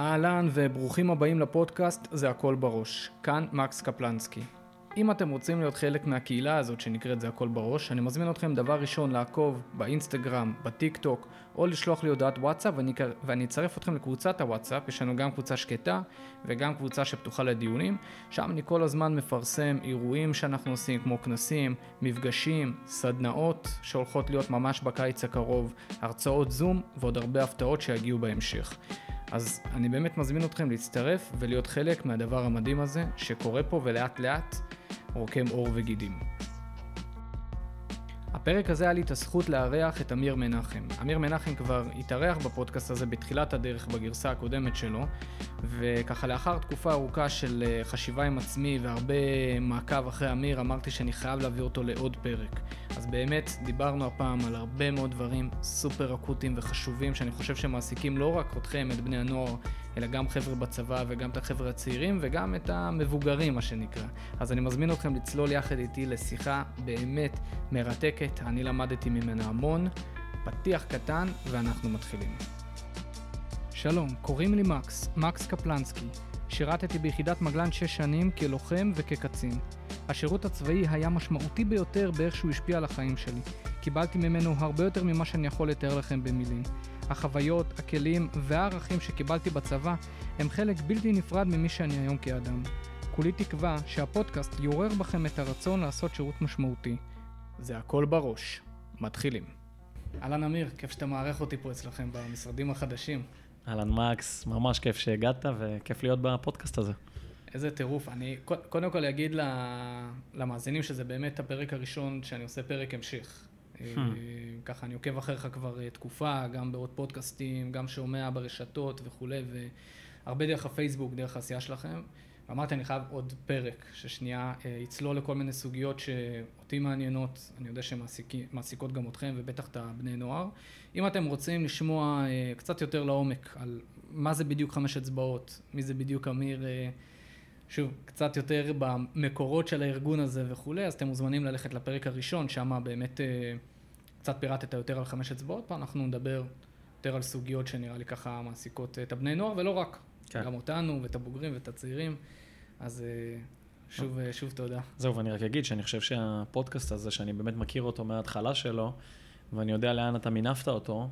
אהלן וברוכים הבאים לפודקאסט זה הכל בראש, כאן מקס קפלנסקי. אם אתם רוצים להיות חלק מהקהילה הזאת שנקראת זה הכל בראש, אני מזמין אתכם דבר ראשון לעקוב באינסטגרם, בטיק טוק, או לשלוח לי הודעת וואטסאפ ואני, ואני אצרף אתכם לקבוצת הוואטסאפ, יש לנו גם קבוצה שקטה וגם קבוצה שפתוחה לדיונים, שם אני כל הזמן מפרסם אירועים שאנחנו עושים כמו כנסים, מפגשים, סדנאות שהולכות להיות ממש בקיץ הקרוב, הרצאות זום ועוד הרבה הפתעות שיגיעו בהמשך. אז אני באמת מזמין אתכם להצטרף ולהיות חלק מהדבר המדהים הזה שקורה פה ולאט לאט רוקם עור וגידים. הפרק הזה היה לי את הזכות לארח את אמיר מנחם. אמיר מנחם כבר התארח בפודקאסט הזה בתחילת הדרך בגרסה הקודמת שלו, וככה לאחר תקופה ארוכה של אה, חשיבה עם עצמי והרבה מעקב אחרי אמיר, אמרתי שאני חייב להביא אותו לעוד פרק. אז באמת דיברנו הפעם על הרבה מאוד דברים סופר אקוטיים וחשובים, שאני חושב שמעסיקים לא רק אתכם, את בני הנוער, אלא גם חבר'ה בצבא וגם את החבר'ה הצעירים וגם את המבוגרים, מה שנקרא. אז אני מזמין אתכם לצלול יחד איתי לשיחה באמת מרתקת, אני למדתי ממנה המון. פתיח קטן ואנחנו מתחילים. שלום, קוראים לי מקס, מקס קפלנסקי. שירתתי ביחידת מגלן 6 שנים כלוחם וכקצין. השירות הצבאי היה משמעותי ביותר באיך שהוא השפיע על החיים שלי. קיבלתי ממנו הרבה יותר ממה שאני יכול לתאר לכם במילים. החוויות, הכלים והערכים שקיבלתי בצבא הם חלק בלתי נפרד ממי שאני היום כאדם. כולי תקווה שהפודקאסט יעורר בכם את הרצון לעשות שירות משמעותי. זה הכל בראש. מתחילים. אהלן אמיר, כיף שאתה מארח אותי פה אצלכם במשרדים החדשים. אהלן מקס, ממש כיף שהגעת וכיף להיות בפודקאסט הזה. איזה טירוף. אני קודם כל אגיד למאזינים שזה באמת הפרק הראשון שאני עושה פרק המשך. Hmm. ככה אני עוקב אחריך כבר אה, תקופה, גם בעוד פודקאסטים, גם שומע ברשתות וכולי, והרבה דרך הפייסבוק, דרך העשייה שלכם. ואמרתי, אני חייב עוד פרק, ששנייה אה, יצלול לכל מיני סוגיות שאותי מעניינות, אני יודע שמעסיקות גם אתכם ובטח את הבני נוער. אם אתם רוצים לשמוע קצת יותר לעומק על מה זה בדיוק חמש אצבעות, מי זה בדיוק אמיר, שוב, קצת יותר במקורות של הארגון הזה וכולי, אז אתם מוזמנים ללכת לפרק הראשון, שם באמת קצת פירטת יותר על חמש אצבעות, פה אנחנו נדבר יותר על סוגיות שנראה לי ככה מעסיקות את הבני נוער, ולא רק. כן. גם אותנו, ואת הבוגרים, ואת הצעירים. אז אה, שוב, אה, שוב תודה. זהו, ואני רק אגיד שאני חושב שהפודקאסט הזה, שאני באמת מכיר אותו מההתחלה שלו, ואני יודע לאן אתה מינפת אותו,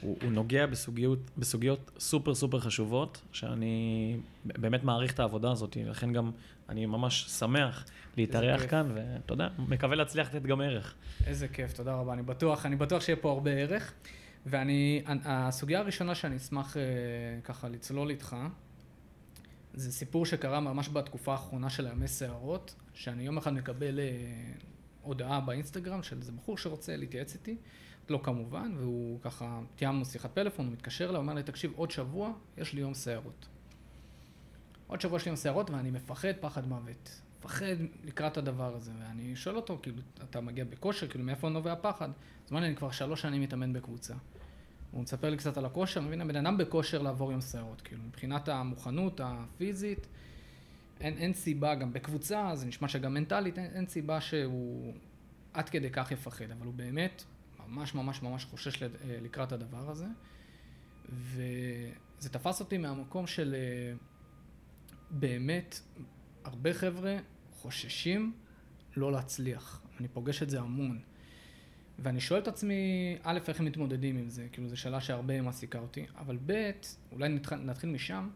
הוא, הוא נוגע בסוגיות, בסוגיות סופר סופר חשובות, שאני באמת מעריך את העבודה הזאת, לכן גם אני ממש שמח להתארח כאן, ואתה יודע, מקווה להצליח לתת גם ערך. איזה כיף, תודה רבה, אני בטוח, אני בטוח שיהיה פה הרבה ערך. ואני, הסוגיה הראשונה שאני אשמח אה, ככה לצלול איתך, זה סיפור שקרה ממש בתקופה האחרונה של הימי סערות, שאני יום אחד מקבל אה, הודעה באינסטגרם של איזה בחור שרוצה להתייעץ איתי, לא כמובן, והוא ככה, תיאמנו שיחת פלאפון, הוא מתקשר אליי, אומר לי, תקשיב, עוד שבוע יש לי יום סערות. עוד שבוע יש לי יום סערות ואני מפחד פחד מוות. מפחד לקראת הדבר הזה, ואני שואל אותו, כאילו, אתה מגיע בכושר, כאילו, מאיפה נובע הפחד? לי, אני כבר שלוש שנים מתאמן בקבוצה. הוא מספר לי קצת על הכושר, מבין, הבן אדם בכושר לעבור יום סערות, כאילו, מבחינת המוכנות הפיזית, אין, אין סיבה, גם בקבוצה, זה נשמע שגם מנטלית, אין, אין סיבה שהוא עד כדי כך יפחד, אבל הוא באמת ממש ממש ממש חושש לקראת הדבר הזה, וזה תפס אותי מהמקום של אה, באמת, הרבה חבר'ה חוששים לא להצליח. אני פוגש את זה המון. ואני שואל את עצמי, א', איך הם מתמודדים עם זה? כאילו, זו שאלה שהרבה מעסיקה אותי. אבל ב', אולי נתחיל, נתחיל משם,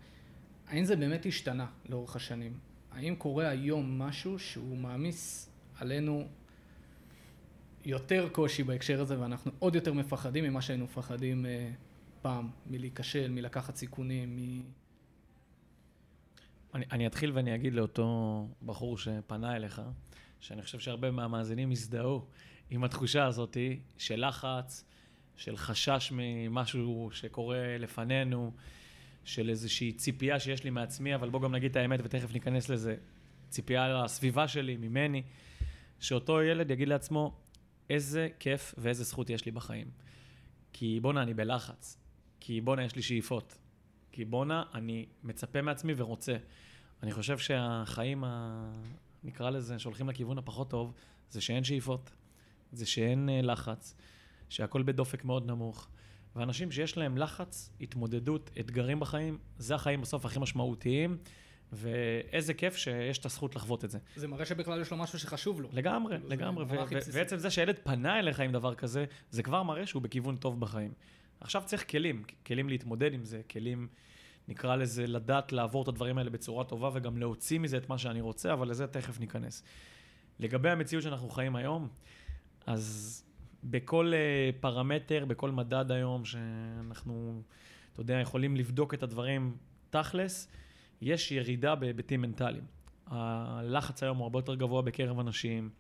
האם זה באמת השתנה לאורך השנים? האם קורה היום משהו שהוא מעמיס עלינו יותר קושי בהקשר הזה, ואנחנו עוד יותר מפחדים ממה שהיינו מפחדים אה, פעם, מלהיכשל, מלקחת סיכונים, מ... אני, אני אתחיל ואני אגיד לאותו בחור שפנה אליך, שאני חושב שהרבה מהמאזינים הזדהו עם התחושה הזאת של לחץ, של חשש ממשהו שקורה לפנינו, של איזושהי ציפייה שיש לי מעצמי, אבל בוא גם נגיד את האמת ותכף ניכנס לזה, ציפייה לסביבה שלי, ממני, שאותו ילד יגיד לעצמו, איזה כיף ואיזה זכות יש לי בחיים. כי בואנה, אני בלחץ. כי בואנה, יש לי שאיפות. כי בואנה, אני מצפה מעצמי ורוצה. אני חושב שהחיים, ה... נקרא לזה, שהולכים לכיוון הפחות טוב, זה שאין שאיפות, זה שאין אה, לחץ, שהכל בדופק מאוד נמוך. ואנשים שיש להם לחץ, התמודדות, אתגרים בחיים, זה החיים בסוף הכי משמעותיים, ואיזה כיף שיש את הזכות לחוות את זה. זה מראה שבכלל יש לו משהו שחשוב לו. לגמרי, כאילו, לגמרי. ו- ו-. ועצם זה שילד פנה אליך עם דבר כזה, זה כבר מראה שהוא בכיוון טוב בחיים. עכשיו צריך כלים, כלים להתמודד עם זה, כלים, נקרא לזה, לדעת לעבור את הדברים האלה בצורה טובה וגם להוציא מזה את מה שאני רוצה, אבל לזה תכף ניכנס. לגבי המציאות שאנחנו חיים היום, אז בכל אה, פרמטר, בכל מדד היום, שאנחנו, אתה יודע, יכולים לבדוק את הדברים תכלס, יש ירידה בהיבטים מנטליים. הלחץ היום הוא הרבה יותר גבוה בקרב אנשים,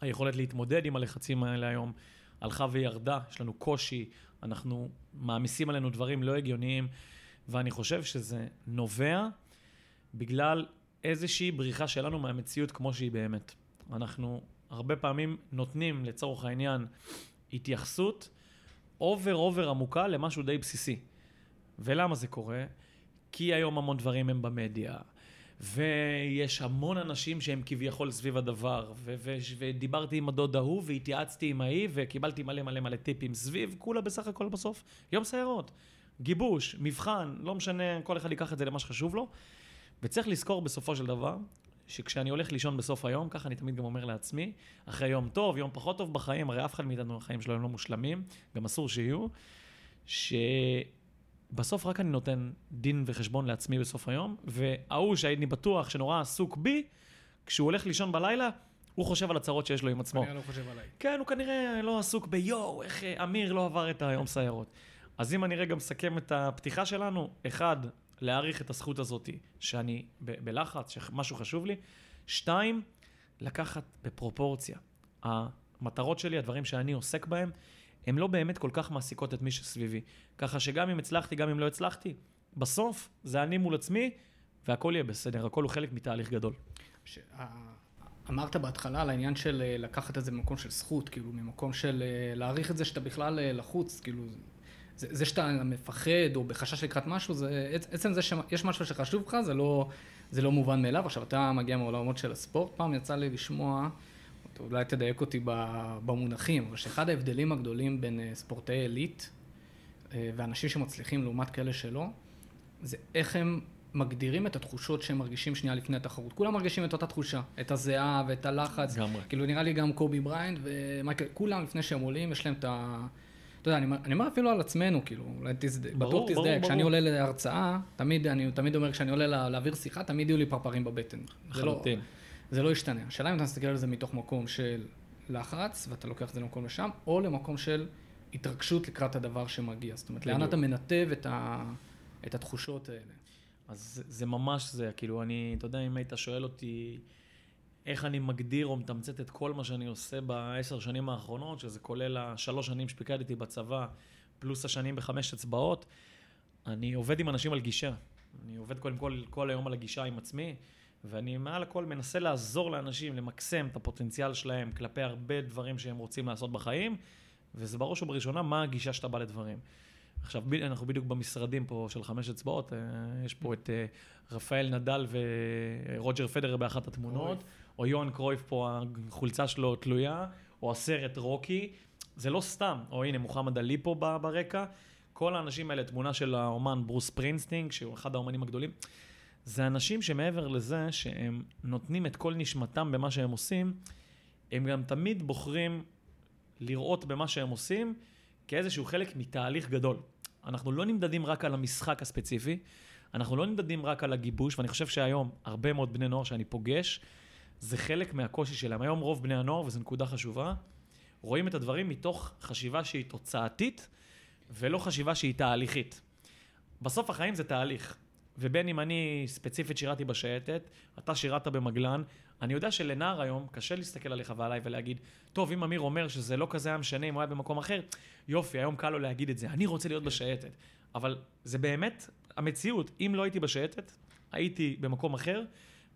היכולת להתמודד עם הלחצים האלה היום הלכה וירדה, יש לנו קושי, אנחנו מעמיסים עלינו דברים לא הגיוניים, ואני חושב שזה נובע בגלל איזושהי בריחה שלנו מהמציאות כמו שהיא באמת. אנחנו הרבה פעמים נותנים, לצורך העניין, התייחסות over over עמוקה למשהו די בסיסי. ולמה זה קורה? כי היום המון דברים הם במדיה, ויש המון אנשים שהם כביכול סביב הדבר, ו- ו- ודיברתי עם הדוד ההוא, והתייעצתי עם ההיא, וקיבלתי מלא מלא מלא טיפים סביב, כולה בסך הכל בסוף יום סיירות. גיבוש, מבחן, לא משנה, כל אחד ייקח את זה למה שחשוב לו. וצריך לזכור בסופו של דבר, שכשאני הולך לישון בסוף היום, ככה אני תמיד גם אומר לעצמי, אחרי יום טוב, יום פחות טוב בחיים, הרי אף אחד מאיתנו החיים שלו הם לא מושלמים, גם אסור שיהיו, שבסוף רק אני נותן דין וחשבון לעצמי בסוף היום, וההוא שהייתי בטוח שנורא עסוק בי, כשהוא הולך לישון בלילה, הוא חושב על הצרות שיש לו עם עצמו. אני לא חושב עליי. כן, הוא כנראה לא עסוק ביואו, איך אה, אמיר לא עבר את היום סיירות. אז אם אני רגע מסכם את הפתיחה שלנו, אחד, להעריך את הזכות הזאת שאני ב- בלחץ, שמשהו חשוב לי. שתיים, לקחת בפרופורציה. המטרות שלי, הדברים שאני עוסק בהם, הם לא באמת כל כך מעסיקות את מי שסביבי. ככה שגם אם הצלחתי, גם אם לא הצלחתי, בסוף זה אני מול עצמי, והכל יהיה בסדר, הכל הוא חלק מתהליך גדול. ש... אמרת בהתחלה על העניין של אה, לקחת את זה ממקום של זכות, כאילו ממקום של אה, להעריך את זה שאתה בכלל אה, לחוץ, כאילו זה, זה שאתה מפחד או בחשש לקראת משהו, זה עצ- עצם זה שיש משהו שחשוב לך, זה לא, זה לא מובן מאליו. עכשיו אתה מגיע מעולמות של הספורט, פעם יצא לי לשמוע, אולי תדייק אותי במונחים, אבל שאחד ההבדלים הגדולים בין אה, ספורטאי עילית אה, ואנשים שמצליחים לעומת כאלה שלא, זה איך הם מגדירים את התחושות שהם מרגישים שנייה לפני התחרות. כולם מרגישים את אותה תחושה, את הזיעה ואת הלחץ. לגמרי. כאילו נראה לי גם קובי בריאנט ומייקל, כולם לפני שהם עולים, יש להם את ה... אתה יודע, אני, אני אומר אפילו על עצמנו, כאילו, אולי ברור, בטוח תזדהה, כשאני. עולה להרצאה, תמיד, אני תמיד אומר, כשאני עולה לה, להעביר שיחה, תמיד יהיו לי פרפרים בבטן. לא, לחלוטין. זה לא ישתנה. השאלה אם אתה מסתכל על זה מתוך מקום של לחץ, ואתה לוקח את זה למקום לשם, או למקום של התרגשות לקראת הדבר שמגיע. זאת אומרת, לאן. אתה מנתב את, ה, את התחושות האלה. אז זה, זה ממש זה, כאילו, אני, אתה יודע, אם היית שואל אותי איך אני מגדיר או מתמצת את כל מה שאני עושה בעשר שנים האחרונות, שזה כולל השלוש שנים שפיקדתי בצבא, פלוס השנים בחמש אצבעות, אני עובד עם אנשים על גישה. אני עובד קודם כל כל היום על הגישה עם עצמי, ואני מעל הכל מנסה לעזור לאנשים למקסם את הפוטנציאל שלהם כלפי הרבה דברים שהם רוצים לעשות בחיים, וזה בראש ובראשונה מה הגישה שאתה בא לדברים. עכשיו, אנחנו בדיוק במשרדים פה של חמש אצבעות, אה, יש פה את אה, רפאל נדל ורוג'ר פדרר באחת התמונות, קרויף. או יוהן קרויף פה, החולצה שלו תלויה, או הסרט רוקי, זה לא סתם, או הנה מוחמד עלי פה ברקע, כל האנשים האלה, תמונה של האומן ברוס פרינסטינג, שהוא אחד האומנים הגדולים, זה אנשים שמעבר לזה שהם נותנים את כל נשמתם במה שהם עושים, הם גם תמיד בוחרים לראות במה שהם עושים כאיזשהו חלק מתהליך גדול. אנחנו לא נמדדים רק על המשחק הספציפי, אנחנו לא נמדדים רק על הגיבוש, ואני חושב שהיום הרבה מאוד בני נוער שאני פוגש, זה חלק מהקושי שלהם. היום רוב בני הנוער, וזו נקודה חשובה, רואים את הדברים מתוך חשיבה שהיא תוצאתית, ולא חשיבה שהיא תהליכית. בסוף החיים זה תהליך. ובין אם אני ספציפית שירתי בשייטת, אתה שירת במגלן, אני יודע שלנער היום קשה להסתכל עליך ועליי ולהגיד, טוב, אם אמיר אומר שזה לא כזה היה משנה אם הוא היה במקום אחר, יופי, היום קל לו להגיד את זה, אני רוצה להיות בשייטת. אבל זה באמת המציאות, אם לא הייתי בשייטת, הייתי במקום אחר,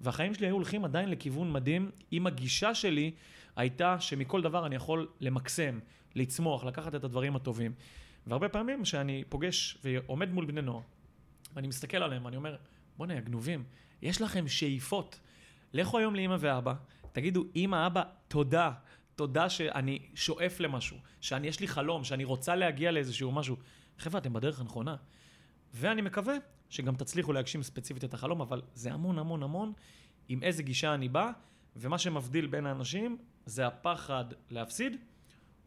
והחיים שלי היו הולכים עדיין לכיוון מדהים, אם הגישה שלי הייתה שמכל דבר אני יכול למקסם, לצמוח, לקחת את הדברים הטובים. והרבה פעמים שאני פוגש ועומד מול בני נוער, ואני מסתכל עליהם ואני אומר, בוא'נה, יא גנובים, יש לכם שאיפות. לכו היום לאמא ואבא, תגידו, אמא, אבא, תודה. תודה שאני שואף למשהו, שאני, יש לי חלום, שאני רוצה להגיע לאיזשהו משהו. חבר'ה, אתם בדרך הנכונה. ואני מקווה שגם תצליחו להגשים ספציפית את החלום, אבל זה המון המון המון עם איזה גישה אני בא, ומה שמבדיל בין האנשים זה הפחד להפסיד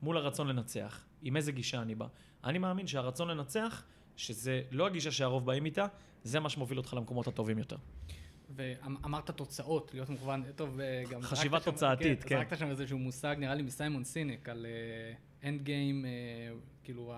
מול הרצון לנצח. עם איזה גישה אני בא. אני מאמין שהרצון לנצח, שזה לא הגישה שהרוב באים איתה, זה מה שמוביל אותך למקומות הטובים יותר. ואמרת תוצאות, להיות מוכוון, טוב, אה, גם... חשיבה תוצאתית, כן. זרקת שם איזשהו מושג, נראה לי מסיימון סינק, על and uh, game, כאילו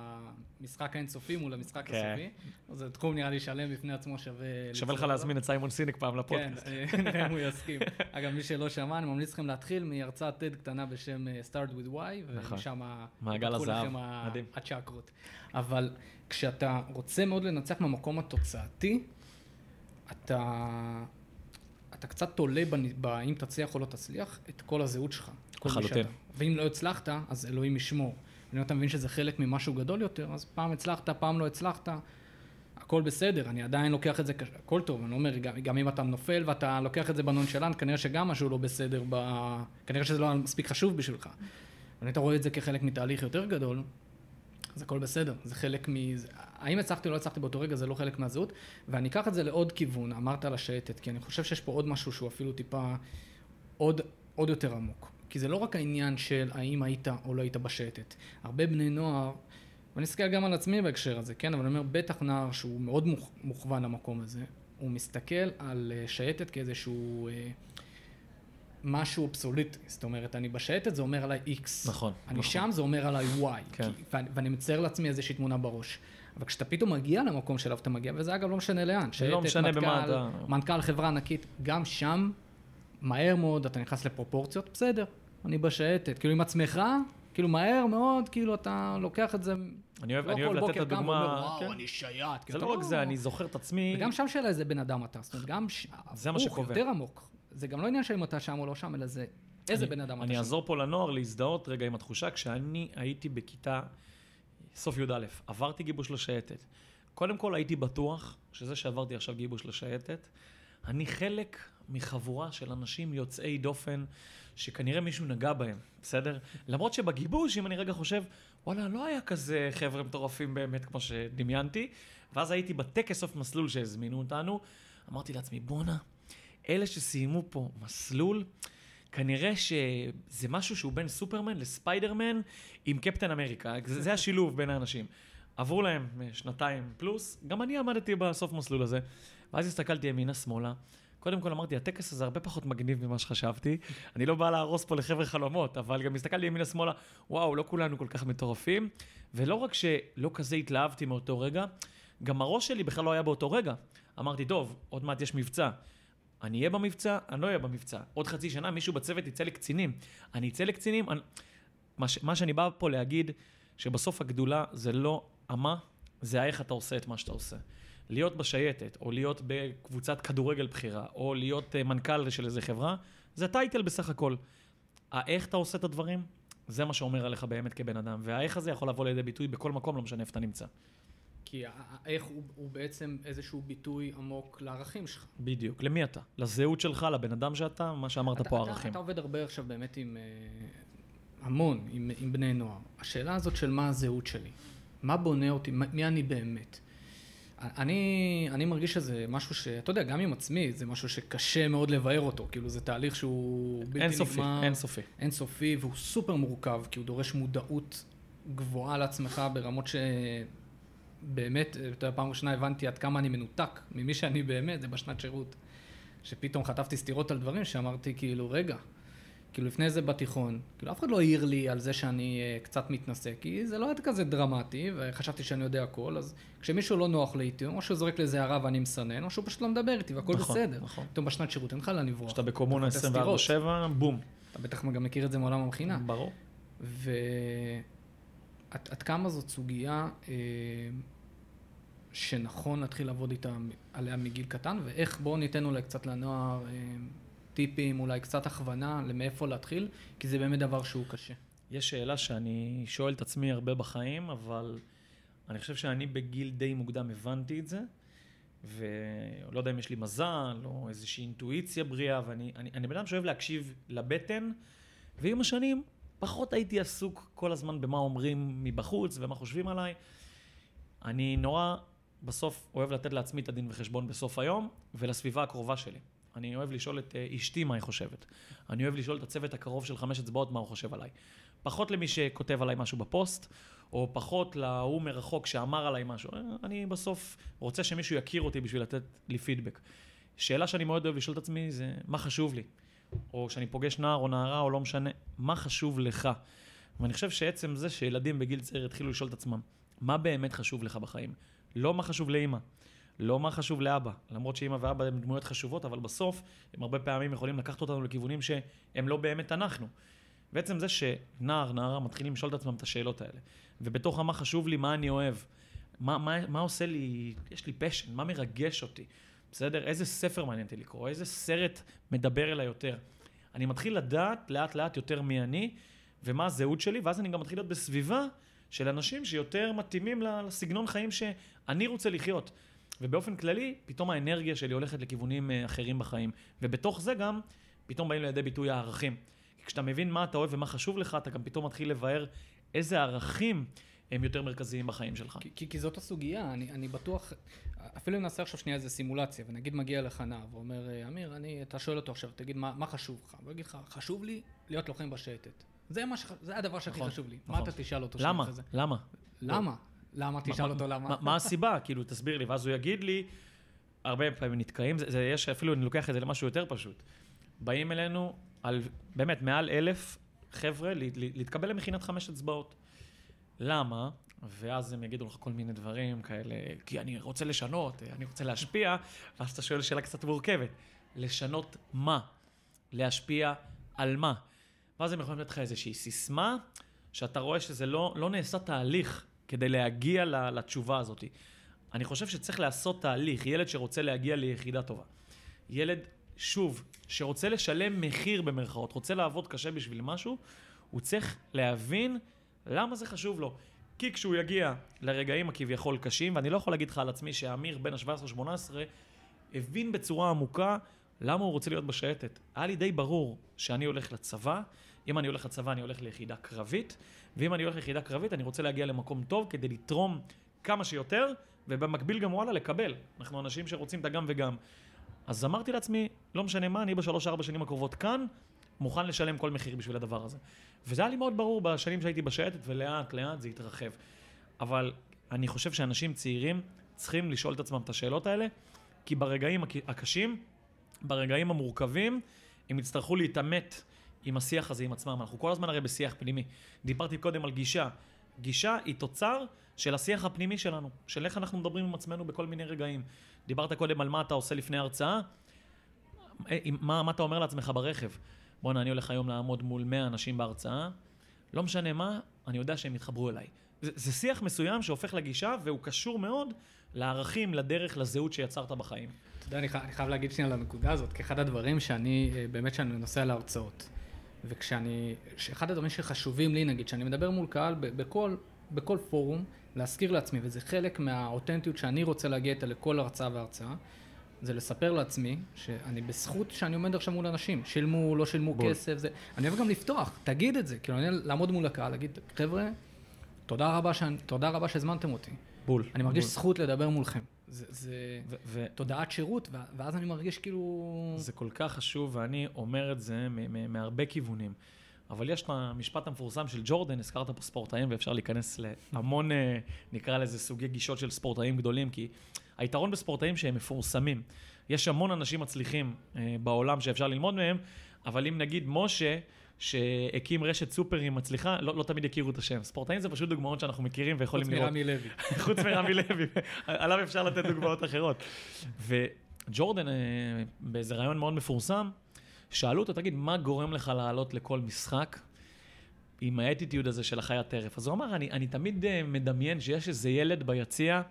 המשחק האינסופי מול המשחק כן. הסופי. זה תחום נראה לי שלם בפני עצמו שווה... שווה לך להזמין את סיימון סינק פעם לפודקאסט. כן, נראה אם הוא יסכים. אגב, מי שלא שמע, אני ממליץ לכם להתחיל מהרצאת TED קטנה בשם אה, Start with Why, נכון. ומשם... מעגל הזהב, מדהים. הצ'קרות. אבל כשאתה רוצה מאוד לנצח מהמקום התוצאתי, אתה... אתה קצת תולה באם תצליח או לא תצליח את כל הזהות שלך. לחלוטין. ואם לא הצלחת, אז אלוהים ישמור. אם אתה מבין שזה חלק ממשהו גדול יותר, אז פעם הצלחת, פעם לא הצלחת, הכל בסדר, אני עדיין לוקח את זה, הכל טוב, אני אומר, גם, גם אם אתה נופל ואתה לוקח את זה בנונשלנט, כנראה שגם משהו לא בסדר, ב... כנראה שזה לא מספיק חשוב בשבילך. אבל אתה רואה את זה כחלק מתהליך יותר גדול, אז הכל בסדר, זה חלק מ... האם הצלחתי או לא הצלחתי באותו רגע, זה לא חלק מהזהות, ואני אקח את זה לעוד כיוון, אמרת על השייטת, כי אני חושב שיש פה עוד משהו שהוא אפילו טיפה עוד, עוד יותר עמוק. כי זה לא רק העניין של האם היית או לא היית בשייטת. הרבה בני נוער, ואני אסתכל גם על עצמי בהקשר הזה, כן, אבל אני אומר, בטח נער שהוא מאוד מוכוון למקום הזה, הוא מסתכל על אה, שייטת כאיזשהו... אה, משהו אבסוליטי, זאת אומרת, אני בשייטת, זה אומר עליי X. נכון. אני נכון. שם, זה אומר עליי Y. כן. כי, ואני, ואני מצייר לעצמי איזושהי תמונה בראש. אבל כשאתה פתאום מגיע למקום שאליו אתה מגיע, וזה אגב לא משנה לאן, לא משנה מנכ"ל, במה אתה... מנכ"ל חברה ענקית, גם שם, מהר מאוד אתה נכנס לפרופורציות, בסדר, אני בשייטת, כאילו עם עצמך, כאילו מהר מאוד, כאילו אתה לוקח את זה, אני אוהב, לא אני אוהב לתת את הדוגמה... ואומר, וואו, כן. אני שייט. זה לא רק זה, אני זוכר את עצמי... וגם שם שאלה איזה בן אדם אתה, זאת אומרת, גם... ש- זה מה שקובע. יותר עמוק. זה גם לא עניין של אם אתה שם או לא שם, אלא זה איזה אני- בן אדם אתה אני שם. אעזור פה לנוער להזדהות רגע עם התחושה, כשאני הייתי בכיתה סוף י"א, עברתי גיבוש לשייטת. קודם כל הייתי בטוח שזה שעברתי עכשיו גיבוש לשייטת, אני חלק מחבורה של אנשים יוצאי דופן, שכנראה מישהו נגע בהם, בסדר? למרות שבגיבוש, אם אני רגע חושב, וואלה, לא היה כזה חבר'ה מטורפים באמת כמו שדמיינתי, ואז הייתי בטקס סוף מסלול שהזמינו אותנו, אמרתי לעצמי, בואנה, אלה שסיימו פה מסלול, כנראה שזה משהו שהוא בין סופרמן לספיידרמן עם קפטן אמריקה, זה, זה השילוב בין האנשים. עברו להם אה, שנתיים פלוס, גם אני עמדתי בסוף מסלול הזה, ואז הסתכלתי ימינה-שמאלה. קודם כל אמרתי, הטקס הזה הרבה פחות מגניב ממה שחשבתי. אני לא בא להרוס פה לחבר'ה חלומות, אבל גם הסתכלתי ימינה-שמאלה, וואו, לא כולנו כל כך מטורפים. ולא רק שלא כזה התלהבתי מאותו רגע, גם הראש שלי בכלל לא היה באותו רגע. אמרתי, טוב, עוד מעט יש מבצע. אני אהיה במבצע, אני לא אהיה במבצע. עוד חצי שנה מישהו בצוות יצא לקצינים. אני אצא לקצינים, אני... מה, ש... מה שאני בא פה להגיד, שבסוף הגדולה זה לא המה, זה האיך אתה עושה את מה שאתה עושה. להיות בשייטת, או להיות בקבוצת כדורגל בכירה, או להיות אה, מנכ"ל של איזה חברה, זה טייטל בסך הכל. האיך אתה עושה את הדברים, זה מה שאומר עליך באמת כבן אדם. והאיך הזה יכול לבוא לידי ביטוי בכל מקום, לא משנה איפה אתה נמצא. כי ה- איך הוא, הוא בעצם איזשהו ביטוי עמוק לערכים שלך. בדיוק. למי אתה? לזהות שלך, לבן אדם שאתה, מה שאמרת אתה, פה, אתה, ערכים. אתה עובד הרבה עכשיו באמת עם אה, המון, עם, עם בני נוער. השאלה הזאת של מה הזהות שלי, מה בונה אותי, מי אני באמת. אני, אני מרגיש שזה משהו ש... אתה יודע, גם עם עצמי, זה משהו שקשה מאוד לבאר אותו. כאילו, זה תהליך שהוא בלתי אינסופי, נגמר. אינסופי. אינסופי, והוא סופר מורכב, כי הוא דורש מודעות גבוהה לעצמך ברמות שבאמת, אתה יודע, פעם ראשונה הבנתי עד כמה אני מנותק ממי שאני באמת, זה בשנת שירות. שפתאום חטפתי סטירות על דברים שאמרתי, כאילו, רגע, כאילו לפני זה בתיכון, כאילו אף אחד לא העיר לי על זה שאני uh, קצת מתנשא, כי זה לא היה כזה דרמטי, וחשבתי שאני יודע הכל, אז כשמישהו לא נוח לי איתי, או שהוא זורק לי איזה הערה ואני מסנן, או שהוא פשט לא מדבר איתי והכל נכון, בסדר. נכון. פתאום בשנת שירות, אין לך לאן לברוח. כשאתה בקומונה אתה חוטף סטירות. 24-7, בום. אתה בטח גם מכיר את זה מעולם המכינה. ברור. ועד עד כמה זאת סוגיה אה, שנכון להתחיל לעבוד איתה, עליה מגיל קטן, ואיך בואו ניתן אולי קצת לנוער אה, טיפים, אולי קצת הכוונה למאיפה להתחיל, כי זה באמת דבר שהוא קשה. יש שאלה שאני שואל את עצמי הרבה בחיים, אבל אני חושב שאני בגיל די מוקדם הבנתי את זה, ולא יודע אם יש לי מזל, או איזושהי אינטואיציה בריאה, ואני אני, אני בן אדם שאוהב להקשיב לבטן, ועם השנים פחות הייתי עסוק כל הזמן במה אומרים מבחוץ ומה חושבים עליי. אני נורא בסוף אוהב לתת לעצמי את הדין וחשבון בסוף היום, ולסביבה הקרובה שלי. אני אוהב לשאול את אה, אשתי מה היא חושבת. אני אוהב לשאול את הצוות הקרוב של חמש אצבעות מה הוא חושב עליי. פחות למי שכותב עליי משהו בפוסט, או פחות להוא מרחוק שאמר עליי משהו. אה, אני בסוף רוצה שמישהו יכיר אותי בשביל לתת לי פידבק. שאלה שאני מאוד אוהב לשאול את עצמי זה, מה חשוב לי? או שאני פוגש נער או נערה או לא משנה, מה חשוב לך? ואני חושב שעצם זה שילדים בגיל צעיר התחילו לשאול את עצמם, מה באמת חשוב לך בחיים? לא מה חשוב לאימא, לא מה חשוב לאבא, למרות שאימא ואבא הם דמויות חשובות, אבל בסוף הם הרבה פעמים יכולים לקחת אותנו לכיוונים שהם לא באמת אנחנו. בעצם זה שנער, נערה מתחילים לשאול את עצמם את השאלות האלה. ובתוך מה חשוב לי, מה אני אוהב, מה, מה, מה עושה לי, יש לי פשן, מה מרגש אותי, בסדר? איזה ספר מעניין אותי לקרוא, איזה סרט מדבר אליי יותר. אני מתחיל לדעת לאט לאט יותר מי אני ומה הזהות שלי, ואז אני גם מתחיל להיות בסביבה של אנשים שיותר מתאימים לסגנון חיים שאני רוצה לחיות. ובאופן כללי, פתאום האנרגיה שלי הולכת לכיוונים אה, אחרים בחיים. ובתוך זה גם, פתאום באים לידי ביטוי הערכים. כי כשאתה מבין מה אתה אוהב ומה חשוב לך, אתה גם פתאום מתחיל לבאר איזה ערכים הם יותר מרכזיים בחיים שלך. כי, כי, כי זאת הסוגיה, אני, אני בטוח, אפילו אם נעשה עכשיו שנייה איזה סימולציה, ונגיד מגיע לך נער ואומר, אמיר, אני, אתה שואל אותו עכשיו, תגיד, מה, מה חשוב לך? הוא יגיד לך, חשוב לי להיות לוחם בשייטת. זה, מה ש... זה הדבר שהכי נכון, חשוב לי. נכון. מה אתה תשאל אותו למה? למה? למה? למה? תשאל אותו למה. מה, הסיבה? כאילו, תסביר לי, ואז הוא יגיד לי, הרבה פעמים נתקעים, זה, זה יש, אפילו אני לוקח את זה למשהו יותר פשוט. באים אלינו על, באמת, מעל אלף חבר'ה להתקבל למכינת חמש אצבעות. למה? ואז הם יגידו לך כל מיני דברים כאלה, כי אני רוצה לשנות, אני רוצה להשפיע, ואז אתה שואל שאלה קצת מורכבת. לשנות מה? להשפיע על מה? ואז הם יכולים לתת לך איזושהי סיסמה, שאתה רואה שזה לא, לא נעשה תהליך כדי להגיע לתשובה הזאת. אני חושב שצריך לעשות תהליך, ילד שרוצה להגיע ליחידה טובה. ילד, שוב, שרוצה לשלם מחיר במרכאות, רוצה לעבוד קשה בשביל משהו, הוא צריך להבין למה זה חשוב לו. כי כשהוא יגיע לרגעים הכביכול קשים, ואני לא יכול להגיד לך על עצמי שאמיר בן ה-17-18 הבין בצורה עמוקה למה הוא רוצה להיות בשייטת. היה לי די ברור שאני הולך לצבא, אם אני הולך לצבא אני הולך ליחידה קרבית, ואם אני הולך ליחידה קרבית אני רוצה להגיע למקום טוב כדי לתרום כמה שיותר, ובמקביל גם וואלה לקבל. אנחנו אנשים שרוצים את הגם וגם. אז אמרתי לעצמי, לא משנה מה, אני בשלוש-ארבע שנים הקרובות כאן, מוכן לשלם כל מחיר בשביל הדבר הזה. וזה היה לי מאוד ברור בשנים שהייתי בשייטת, ולאט לאט זה התרחב. אבל אני חושב שאנשים צעירים צריכים לשאול את עצמם את השאלות האלה, כי ברגעים הקשים, ברגעים המורכבים, הם יצטרכו להתעמת עם השיח הזה עם עצמם. אנחנו כל הזמן הרי בשיח פנימי. דיברתי קודם על גישה. גישה היא תוצר של השיח הפנימי שלנו, של איך אנחנו מדברים עם עצמנו בכל מיני רגעים. דיברת קודם על מה אתה עושה לפני הרצאה, אה, מה, מה אתה אומר לעצמך ברכב. בואנה, אני הולך היום לעמוד מול 100 אנשים בהרצאה, לא משנה מה, אני יודע שהם יתחברו אליי. זה, זה שיח מסוים שהופך לגישה, והוא קשור מאוד לערכים, לדרך, לזהות שיצרת בחיים. אתה יודע, אני, חי, אני חייב להגיד שנייה על הנקודה הזאת, כי אחד הדברים שאני, אה, באמת שאני נוסע להרצאות, וכשאני, אחד הדברים שחשובים לי, נגיד, שאני מדבר מול קהל בכל, בכל פורום, להזכיר לעצמי, וזה חלק מהאותנטיות שאני רוצה להגיע איתה לכל הרצאה והרצאה, זה לספר לעצמי שאני בזכות שאני עומד עכשיו מול אנשים, שילמו, לא שילמו בול. כסף, זה... אני אוהב גם לפתוח, תגיד את זה, כאילו, אני לעמוד מול הקהל, להגיד, חבר'ה, תודה רבה, שאני, תודה רבה שהזמנתם אותי. בול. אני מרגיש בול. זכות לדבר מולכם. זה, זה ו- ו- תודעת שירות, ואז אני מרגיש כאילו... זה כל כך חשוב, ואני אומר את זה מהרבה כיוונים. אבל יש את המשפט המפורסם של ג'ורדן, הזכרת פה ספורטאים, ואפשר להיכנס להמון, אה, נקרא לזה, סוגי גישות של ספורטאים גדולים, כי היתרון בספורטאים שהם מפורסמים. יש המון אנשים מצליחים אה, בעולם שאפשר ללמוד מהם, אבל אם נגיד משה, שהקים רשת סופרים מצליחה, לא, לא תמיד יכירו את השם. ספורטאים זה פשוט דוגמאות שאנחנו מכירים ויכולים לראות. חוץ מרמי לוי. חוץ מרמי לוי, עליו אפשר לתת דוגמאות אחרות. וג'ורדן, אה, באיזה רעיון מאוד מפורסם, שאלו אותו, תגיד, מה גורם לך לעלות לכל משחק עם האטיטיוד הזה של החי הטרף? אז הוא אמר, אני, אני תמיד אה, מדמיין שיש איזה ילד ביציע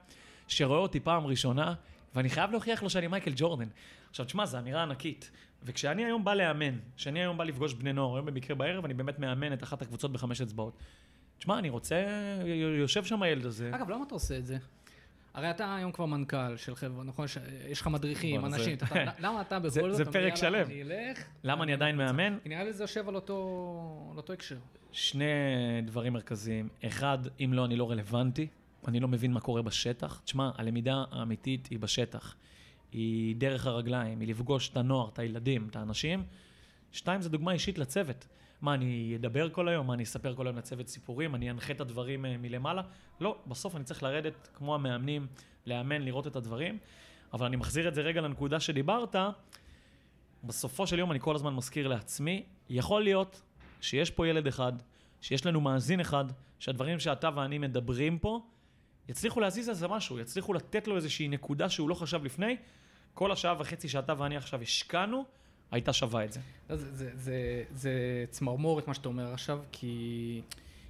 שרואה אותי פעם ראשונה, ואני חייב להוכיח לו שאני מייקל ג'ורדן. עכשיו, תשמע, זו אמירה ענקית. וכשאני היום בא לאמן, כשאני היום בא לפגוש בני נוער, היום במקרה בערב, אני באמת מאמן את אחת הקבוצות בחמש אצבעות. תשמע, אני רוצה, יושב שם הילד הזה. אגב, למה אתה עושה את זה? הרי אתה היום כבר מנכ"ל של חבר'ה, נכון? יש לך מדריכים, אנשים, למה אתה בכל זאת... זה פרק שלם. אני אלך... למה אני עדיין מאמן? נראה לי זה יושב על אותו הקשר. שני דברים מרכזיים. אחד, אם לא, אני לא רלוונטי. אני לא מבין מה קורה בשטח. תשמע, הלמידה האמיתית היא בשטח. היא דרך הרגליים, היא לפגוש את הנוער, את הילדים, את האנשים. שתיים, זה דוגמה אישית לצוות. מה, אני אדבר כל היום? מה, אני אספר כל היום לצוות סיפורים? אני אנחה את הדברים אה, מלמעלה? לא, בסוף אני צריך לרדת כמו המאמנים, לאמן, לראות את הדברים. אבל אני מחזיר את זה רגע לנקודה שדיברת. בסופו של יום אני כל הזמן מזכיר לעצמי, יכול להיות שיש פה ילד אחד, שיש לנו מאזין אחד, שהדברים שאתה ואני מדברים פה, יצליחו להזיז על זה משהו, יצליחו לתת לו איזושהי נקודה שהוא לא חשב לפני. כל השעה וחצי שאתה ואני עכשיו השקענו, הייתה שווה את זה. לא, זה, זה, זה, זה צמרמורת מה שאתה אומר עכשיו, כי,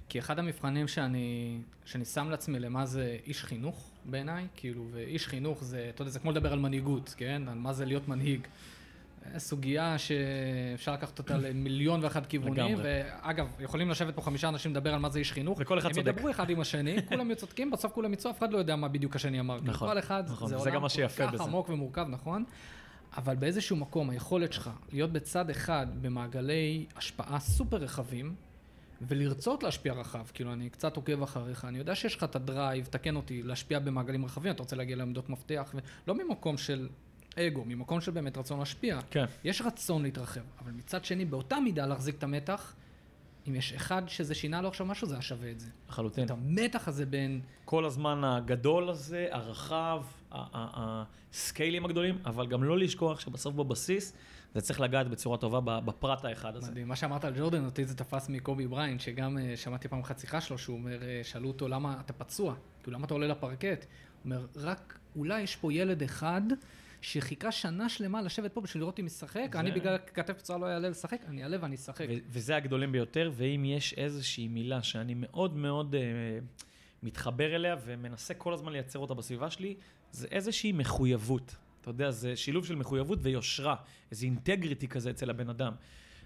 כי אחד המבחנים שאני, שאני שם לעצמי למה זה איש חינוך בעיניי, כאילו, ואיש חינוך זה, אתה יודע, זה כמו לדבר על מנהיגות, כן? על מה זה להיות מנהיג. סוגיה שאפשר לקחת אותה למיליון ואחד כיוונים, לגמרי. ואגב, יכולים לשבת פה חמישה אנשים לדבר על מה זה איש חינוך, וכל אחד צודק. הם ידברו אחד עם השני, כולם יהיו צודקים, בסוף כולם יצאו, אף אחד לא יודע מה בדיוק השני אמר. נכון, כל אחד, נכון, זה וזה עולם כל כך בזה. עמוק ומורכב, נכון? אבל באיזשהו מקום, היכולת שלך להיות בצד אחד במעגלי השפעה סופר רחבים, ולרצות להשפיע רחב, כאילו אני קצת עוקב אחריך, אני יודע שיש לך את הדרייב, תקן אותי, להשפיע במעגלים רחבים, אתה רוצה להגיע לעמדות מפתח, ולא ממקום של אגו, ממקום של באמת רצון להשפיע. כן. יש רצון להתרחב, אבל מצד שני, באותה מידה להחזיק את המתח, אם יש אחד שזה שינה לו עכשיו משהו, זה היה שווה את זה. לחלוטין. את המתח הזה בין... כל הזמן הגדול הזה, הרחב, הסקיילים הגדולים, אבל גם לא לשכוח שבסוף בבסיס זה צריך לגעת בצורה טובה בפרט האחד הזה. מדהים. מה שאמרת על ג'ורדן, אותי זה תפס מקובי בריין, שגם אה, שמעתי פעם אחת שיחה שלו, שהוא אומר, אה, שאלו אותו למה אתה פצוע, כאילו למה אתה עולה לפרקט? הוא אומר, רק אולי יש פה ילד אחד שחיכה שנה שלמה לשבת פה בשביל לראות אם משחק, זה- אני בגלל כתף פצוע לא אעלה לשחק, אני אעלה ואני אשחק. ו- וזה הגדולים ביותר, ואם יש איזושהי מילה שאני מאוד מאוד uh, מתחבר אליה ומנסה כל הזמן לייצר אותה בסביבה שלי, זה איזושהי מחויבות. אתה יודע, זה שילוב של מחויבות ויושרה, איזה אינטגריטי כזה אצל הבן אדם.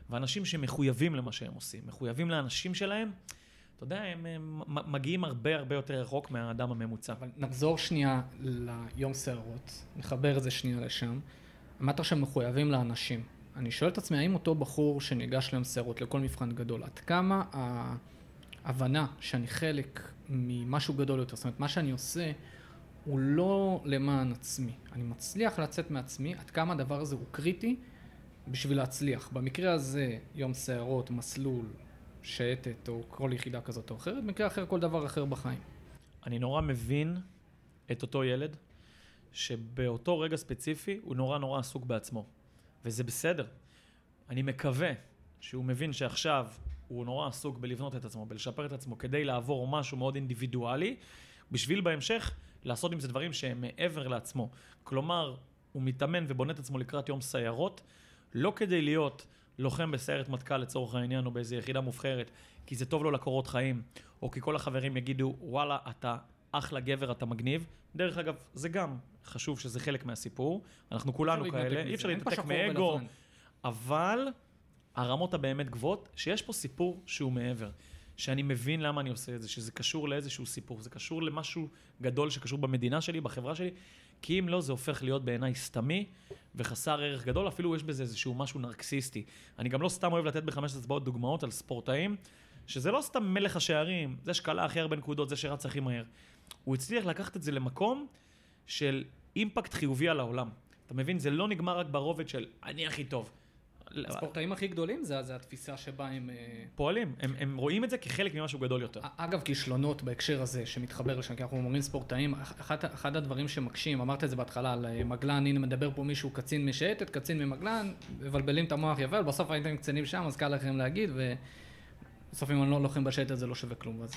ואנשים שמחויבים למה שהם עושים, מחויבים לאנשים שלהם, אתה יודע, הם, הם מגיעים הרבה הרבה יותר רחוק מהאדם הממוצע. אבל נחזור שנייה ליום סערות, נחבר את זה שנייה לשם. אמרת שהם מחויבים לאנשים. אני שואל את עצמי, האם אותו בחור שניגש ליום סערות, לכל מבחן גדול, עד כמה ההבנה שאני חלק ממשהו גדול יותר, זאת אומרת, מה שאני עושה הוא לא למען עצמי. אני מצליח לצאת מעצמי, עד כמה הדבר הזה הוא קריטי בשביל להצליח. במקרה הזה, יום סערות, מסלול, שייטת או כל יחידה כזאת או אחרת, במקרה אחר כל דבר אחר בחיים. אני נורא מבין את אותו ילד, שבאותו רגע ספציפי הוא נורא נורא עסוק בעצמו. וזה בסדר. אני מקווה שהוא מבין שעכשיו הוא נורא עסוק בלבנות את עצמו, בלשפר את עצמו, כדי לעבור משהו מאוד אינדיבידואלי, בשביל בהמשך לעשות עם זה דברים שהם מעבר לעצמו. כלומר, הוא מתאמן ובונה את עצמו לקראת יום סיירות, לא כדי להיות לוחם בסיירת מטכ"ל לצורך העניין, או באיזו יחידה מובחרת, כי זה טוב לו לקורות חיים, או כי כל החברים יגידו, וואלה, אתה אחלה גבר, אתה מגניב. דרך אגב, זה גם חשוב שזה חלק מהסיפור. אנחנו כולנו כאלה, אי אפשר להתנתק מאגו. אבל הרמות הבאמת גבוהות, שיש פה סיפור שהוא מעבר. שאני מבין למה אני עושה את זה, שזה קשור לאיזשהו סיפור, זה קשור למשהו גדול שקשור במדינה שלי, בחברה שלי, כי אם לא, זה הופך להיות בעיניי סתמי וחסר ערך גדול, אפילו יש בזה איזשהו משהו נרקסיסטי. אני גם לא סתם אוהב לתת בחמש אצבעות דוגמאות על ספורטאים, שזה לא סתם מלך השערים, זה שקלע הכי הרבה נקודות, זה שרץ הכי מהר. הוא הצליח לקחת את זה למקום של אימפקט חיובי על העולם. אתה מבין? זה לא נגמר רק ברובד של אני הכי טוב. הספורטאים הכי גדולים זה, זה התפיסה שבה הם... אה, פועלים, הם, הם רואים את זה כחלק ממשהו גדול יותר. אגב, כישלונות בהקשר הזה שמתחבר לשם, כי אנחנו אומרים ספורטאים, אחד, אחד הדברים שמקשים, אמרת את זה בהתחלה על אה, מגלן, הנה מדבר פה מישהו קצין משייטת, קצין ממגלן, מבלבלים את המוח יפה, אבל בסוף הייתם קצינים שם, אז קל לכם להגיד, ובסוף אם אני לא לוחם בשייטת זה לא שווה כלום. אז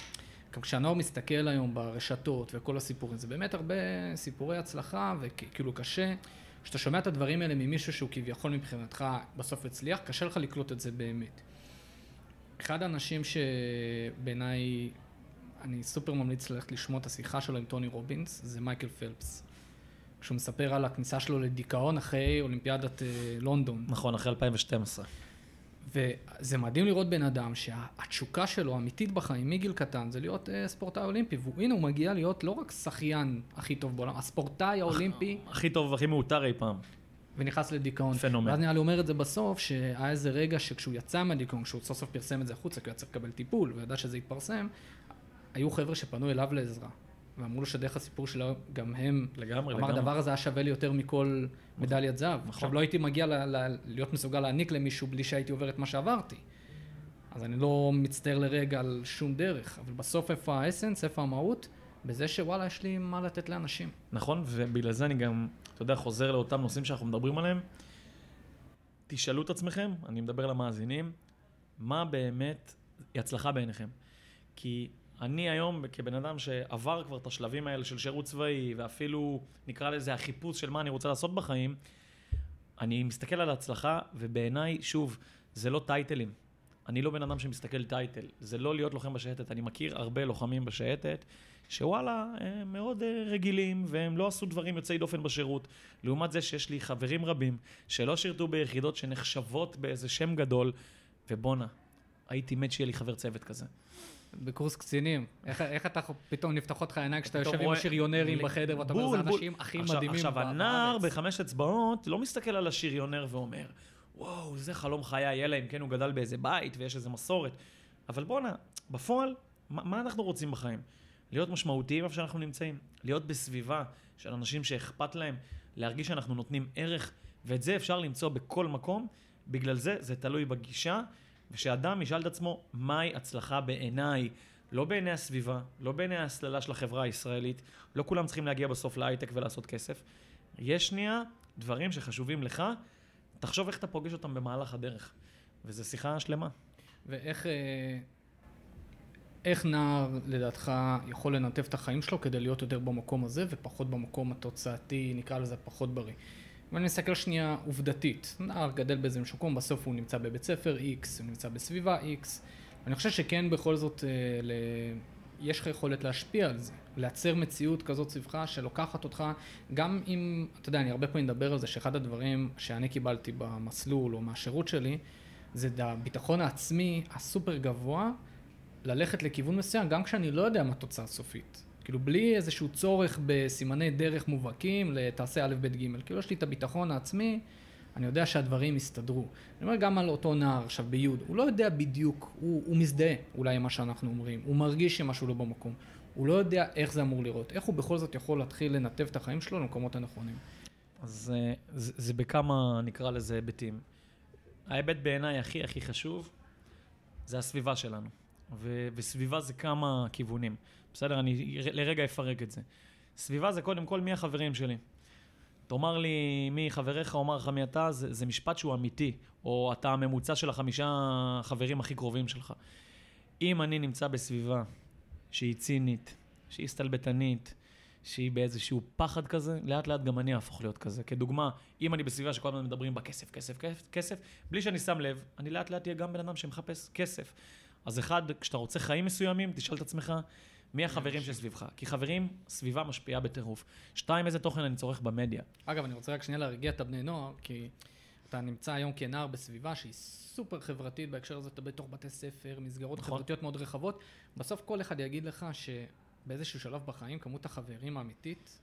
גם כשהנוער מסתכל היום ברשתות וכל הסיפורים, זה באמת הרבה סיפורי הצלחה, וכאילו קשה. כשאתה שומע את הדברים האלה ממישהו שהוא כביכול מבחינתך בסוף הצליח, קשה לך לקלוט את זה באמת. אחד האנשים שבעיניי אני סופר ממליץ ללכת לשמוע את השיחה שלו עם טוני רובינס, זה מייקל פלפס. כשהוא מספר על הכניסה שלו לדיכאון אחרי אולימפיאדת אה, לונדון. נכון, אחרי 2012. וזה מדהים לראות בן אדם שהתשוקה שלו, האמיתית בחיים, מגיל קטן, זה להיות אה, ספורטאי אולימפי. והנה הוא מגיע להיות לא רק שחיין הכי טוב בעולם, הספורטאי האולימפי, הכי טוב והכי מאותר אי פעם. ונכנס לדיכאון. פנומן. ואז נראה לי אומר את זה בסוף, שהיה איזה רגע שכשהוא יצא מהדיכאון, כשהוא סוף סוף פרסם את זה החוצה, כי הוא היה צריך לקבל טיפול, וידע שזה יתפרסם, היו חבר'ה שפנו אליו לעזרה. ואמרו לו שדרך הסיפור שלו, גם הם, לגמרי, אמר, לגמרי. הדבר הזה היה שווה לי יותר מכל מדליית זהב. נכון. עכשיו, לא הייתי מגיע ל- ל- להיות מסוגל להעניק למישהו בלי שהייתי עובר את מה שעברתי. אז אני לא מצטער לרגע על שום דרך, אבל בסוף איפה האסנס, איפה המהות? בזה שוואלה, יש לי מה לתת לאנשים. נכון, ובגלל זה אני גם, אתה יודע, חוזר לאותם נושאים שאנחנו מדברים עליהם. תשאלו את עצמכם, אני מדבר למאזינים, מה באמת היא הצלחה בעיניכם? כי אני היום, כבן אדם שעבר כבר את השלבים האלה של שירות צבאי, ואפילו נקרא לזה החיפוש של מה אני רוצה לעשות בחיים, אני מסתכל על ההצלחה, ובעיניי, שוב, זה לא טייטלים. אני לא בן אדם שמסתכל טייטל, זה לא להיות לוחם בשייטת. אני מכיר הרבה לוחמים בשייטת, שוואלה, הם מאוד אה, רגילים, והם לא עשו דברים יוצאי דופן בשירות. לעומת זה שיש לי חברים רבים שלא שירתו ביחידות שנחשבות באיזה שם גדול, ובואנה, הייתי מת שיהיה לי חבר צוות כזה. בקורס קצינים, איך, איך אתה פתאום נפתחות לך העיניים כשאתה יושב עם רואה- השריונרים ל- בחדר ואתה אומר, זה. האנשים הכי עכשיו- מדהימים עכשיו, ב- הנער בארץ." בחמש אצבעות לא מסתכל על השריונר ואומר, וואו, זה חלום חיי, אלא אם כן הוא גדל באיזה בית ויש איזה מסורת. אבל בואנה, בפועל, מה, מה אנחנו רוצים בחיים? להיות משמעותיים איפה שאנחנו נמצאים. להיות בסביבה של אנשים שאכפת להם, להרגיש שאנחנו נותנים ערך, ואת זה אפשר למצוא בכל מקום. בגלל זה, זה תלוי בגישה, ושאדם ישאל את עצמו, מהי הצלחה בעיניי? לא בעיני הסביבה, לא בעיני ההסללה של החברה הישראלית, לא כולם צריכים להגיע בסוף להייטק ולעשות כסף. יש שנייה דברים שחשובים לך, תחשוב איך אתה פוגש אותם במהלך הדרך. וזו שיחה שלמה. ואיך אה, איך נער, לדעתך, יכול לנתב את החיים שלו כדי להיות יותר במקום הזה ופחות במקום התוצאתי, נקרא לזה פחות בריא. ואני מסתכל שנייה עובדתית. נער גדל באיזה מקום, בסוף הוא נמצא בבית ספר X, הוא נמצא בסביבה X. אני חושב שכן, בכל זאת, אה, ל... יש לך יכולת להשפיע על זה. לייצר מציאות כזאת סביבך שלוקחת אותך, גם אם, אתה יודע, אני הרבה פעמים מדבר על זה, שאחד הדברים שאני קיבלתי במסלול או מהשירות שלי, זה הביטחון העצמי הסופר גבוה, ללכת לכיוון מסוים, גם כשאני לא יודע מה התוצאה הסופית. כאילו, בלי איזשהו צורך בסימני דרך מובהקים לתעשה א', ב', ג'. כאילו, יש לי את הביטחון העצמי, אני יודע שהדברים יסתדרו. אני אומר גם על אותו נער עכשיו ביוד, הוא לא יודע בדיוק, הוא, הוא מזדהה אולי עם מה שאנחנו אומרים, הוא מרגיש שמשהו לא במקום. הוא לא יודע איך זה אמור לראות, איך הוא בכל זאת יכול להתחיל לנתב את החיים שלו למקומות הנכונים. אז אה, זה, זה בכמה, נקרא לזה, היבטים. ההיבט בעיניי הכי הכי חשוב, זה הסביבה שלנו. ו, וסביבה זה כמה כיוונים. בסדר, אני לרגע אפרק את זה. סביבה זה קודם כל מי החברים שלי. תאמר לי מי חבריך, אומר לך מי אתה, זה, זה משפט שהוא אמיתי, או אתה הממוצע של החמישה חברים הכי קרובים שלך. אם אני נמצא בסביבה שהיא צינית, שהיא סטלבטנית, שהיא באיזשהו פחד כזה, לאט לאט גם אני אהפוך להיות כזה. כדוגמה, אם אני בסביבה שכל הזמן מדברים בה כסף, כסף, כסף, בלי שאני שם לב, אני לאט לאט אהיה גם בן אדם שמחפש כסף. אז אחד, כשאתה רוצה חיים מסוימים, תשאל את עצמך, מי החברים שסביבך? כי חברים, סביבה משפיעה בטירוף. שתיים, איזה תוכן אני צורך במדיה. אגב, אני רוצה רק שנייה להרגיע את הבני נוער, כי אתה נמצא היום כנער בסביבה שהיא סופר חברתית, בהקשר הזה אתה בתוך בתי ספר, מסגרות נכון. חברתיות מאוד רחבות. בסוף כל אחד יגיד לך שבאיזשהו שלב בחיים, כמות החברים האמיתית,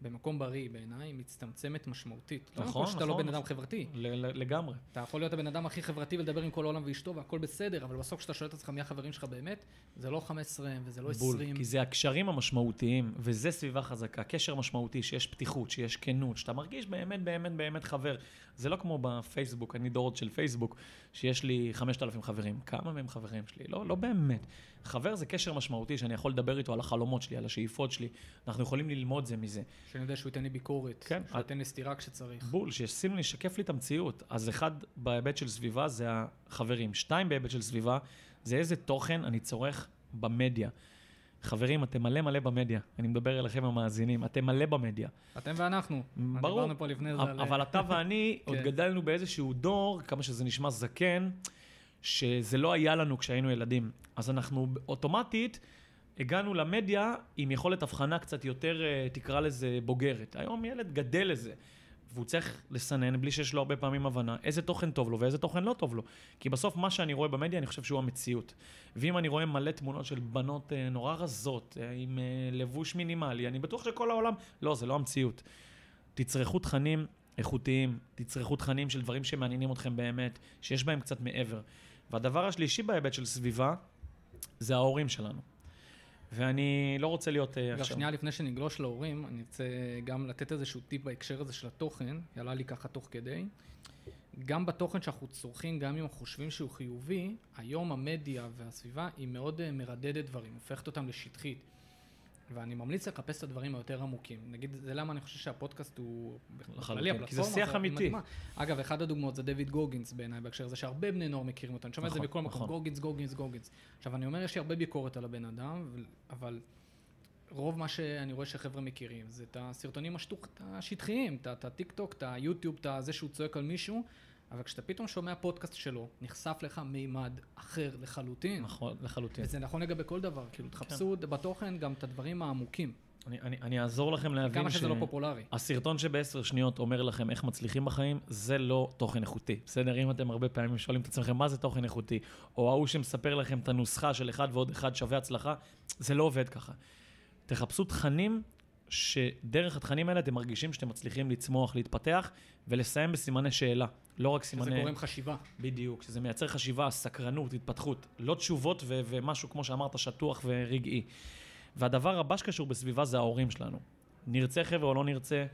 במקום בריא בעיניי, מצטמצמת משמעותית. לא נכון, נכון, שאתה לא נכון, בן אדם נכון. חברתי. לגמרי. אתה יכול להיות הבן אדם הכי חברתי ולדבר עם כל העולם ואשתו והכל בסדר, אבל בסוף כשאתה שואל את עצמך מי החברים שלך באמת, זה לא 15 וזה לא 20. בול, כי זה הקשרים המשמעותיים, וזה סביבה חזקה. קשר משמעותי, שיש פתיחות, שיש כנות, שאתה מרגיש באמת, באמת, באמת חבר. זה לא כמו בפייסבוק, אני דורות של פייסבוק, שיש לי 5,000 חברים. כמה מהם חברים שלי? לא, לא באמת. חבר זה קשר משמעותי שאני יכול לדבר איתו על החלומות שלי, על השאיפות שלי. אנחנו יכולים ללמוד זה מזה. שאני יודע שהוא ייתן לי ביקורת, כן. שהוא ייתן לי סטירה כשצריך. בול, שישים לי, לשקף לי את המציאות. אז אחד בהיבט של סביבה זה החברים. שתיים בהיבט של סביבה זה איזה תוכן אני צורך במדיה. חברים, אתם מלא מלא במדיה. אני מדבר אליכם המאזינים, אתם מלא במדיה. אתם ואנחנו. ברור. דיברנו פה לפני זה על... אבל אתה ואני עוד כן. גדלנו באיזשהו דור, כמה שזה נשמע זקן, שזה לא היה לנו כשהיינו ילדים. אז אנחנו אוטומטית הגענו למדיה עם יכולת הבחנה קצת יותר, אה, תקרא לזה, בוגרת. היום ילד גדל לזה. והוא צריך לסנן, בלי שיש לו הרבה פעמים הבנה, איזה תוכן טוב לו ואיזה תוכן לא טוב לו. כי בסוף מה שאני רואה במדיה, אני חושב שהוא המציאות. ואם אני רואה מלא תמונות של בנות אה, נורא רזות, אה, עם לבוש מינימלי, אני בטוח שכל העולם... לא, זה לא המציאות. תצרכו תכנים איכותיים, תצרכו תכנים של דברים שמעניינים אתכם באמת, שיש בהם קצת מעבר. והדבר השלישי בהיבט של סביבה, זה ההורים שלנו. ואני לא רוצה להיות אה, עכשיו... שנייה לפני שנגלוש להורים, אני רוצה גם לתת איזשהו טיפ בהקשר הזה של התוכן, יעלה לי ככה תוך כדי. גם בתוכן שאנחנו צורכים, גם אם אנחנו חושבים שהוא חיובי, היום המדיה והסביבה היא מאוד אה, מרדדת דברים, הופכת אותם לשטחית. ואני ממליץ לחפש את הדברים היותר עמוקים. נגיד, זה למה אני חושב שהפודקאסט הוא... בכללי, כי זה שיח אמיתי. אגב, אחת הדוגמאות זה דויד גוגינס בעיניי בהקשר הזה, שהרבה בני נוער מכירים אותו. אני שומע את זה נכון, בכל מקום, נכון. גוגינס, גוגינס, גוגינס. עכשיו, אני אומר, יש לי הרבה ביקורת על הבן אדם, אבל רוב מה שאני רואה שחבר'ה מכירים זה את הסרטונים השטוח, השטחיים, את הטיק טוק, את היוטיוב, את זה שהוא צועק על מישהו, אבל כשאתה פתאום שומע פודקאסט שלו, נחשף לך מימד אחר לחלוטין. נכון, לחלוטין. וזה נכון לגבי כל דבר, כאילו, תחפשו בתוכן גם את הדברים העמוקים, אני, אני, אני אעזור לכם להבין כמה שזה לא פופולרי. הסרטון שבעשר שניות אומר לכם איך מצליחים בחיים, זה לא תוכן איכותי. בסדר? אם אתם הרבה פעמים שואלים את עצמכם מה זה תוכן איכותי, או ההוא שמספר לכם את הנוסחה של אחד ועוד אחד שווה הצלחה, זה לא עובד ככה. תחפשו תכנים שדרך התכנים האלה אתם מרגישים שאתם מצליחים לצמוח, להתפתח, ולסיים בסימני שאלה. לא רק שזה סימני... גורם חשיבה. בדיוק, שזה מייצר חשיבה, סקרנות, התפתחות. לא תשובות ו- ומשהו, כמו שאמרת, שטוח ורגעי. והדבר הבא שקשור בסביבה זה ההורים שלנו. נרצה חבר'ה או לא נרצה,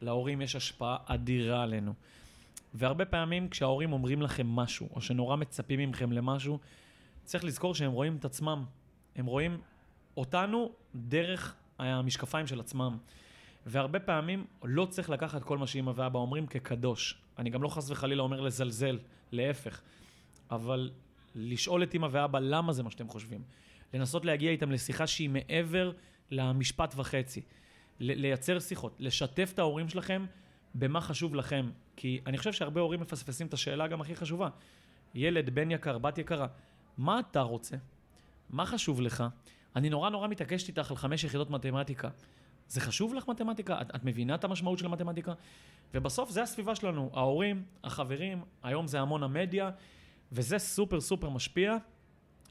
להורים יש השפעה אדירה עלינו. והרבה פעמים כשההורים אומרים לכם משהו, או שנורא מצפים מכם למשהו, צריך לזכור שהם רואים את עצמם. הם רואים אותנו דרך המשקפיים של עצמם. והרבה פעמים לא צריך לקחת כל מה שאמא ואבא אומרים כקדוש. אני גם לא חס וחלילה אומר לזלזל, להפך. אבל לשאול את אמא ואבא למה זה מה שאתם חושבים. לנסות להגיע איתם לשיחה שהיא מעבר למשפט וחצי. לייצר שיחות, לשתף את ההורים שלכם במה חשוב לכם. כי אני חושב שהרבה הורים מפספסים את השאלה גם הכי חשובה. ילד, בן יקר, בת יקרה, מה אתה רוצה? מה חשוב לך? אני נורא נורא מתעקשת איתך על חמש יחידות מתמטיקה. זה חשוב לך מתמטיקה? את, את מבינה את המשמעות של מתמטיקה? ובסוף זה הסביבה שלנו, ההורים, החברים, היום זה המון המדיה, וזה סופר סופר משפיע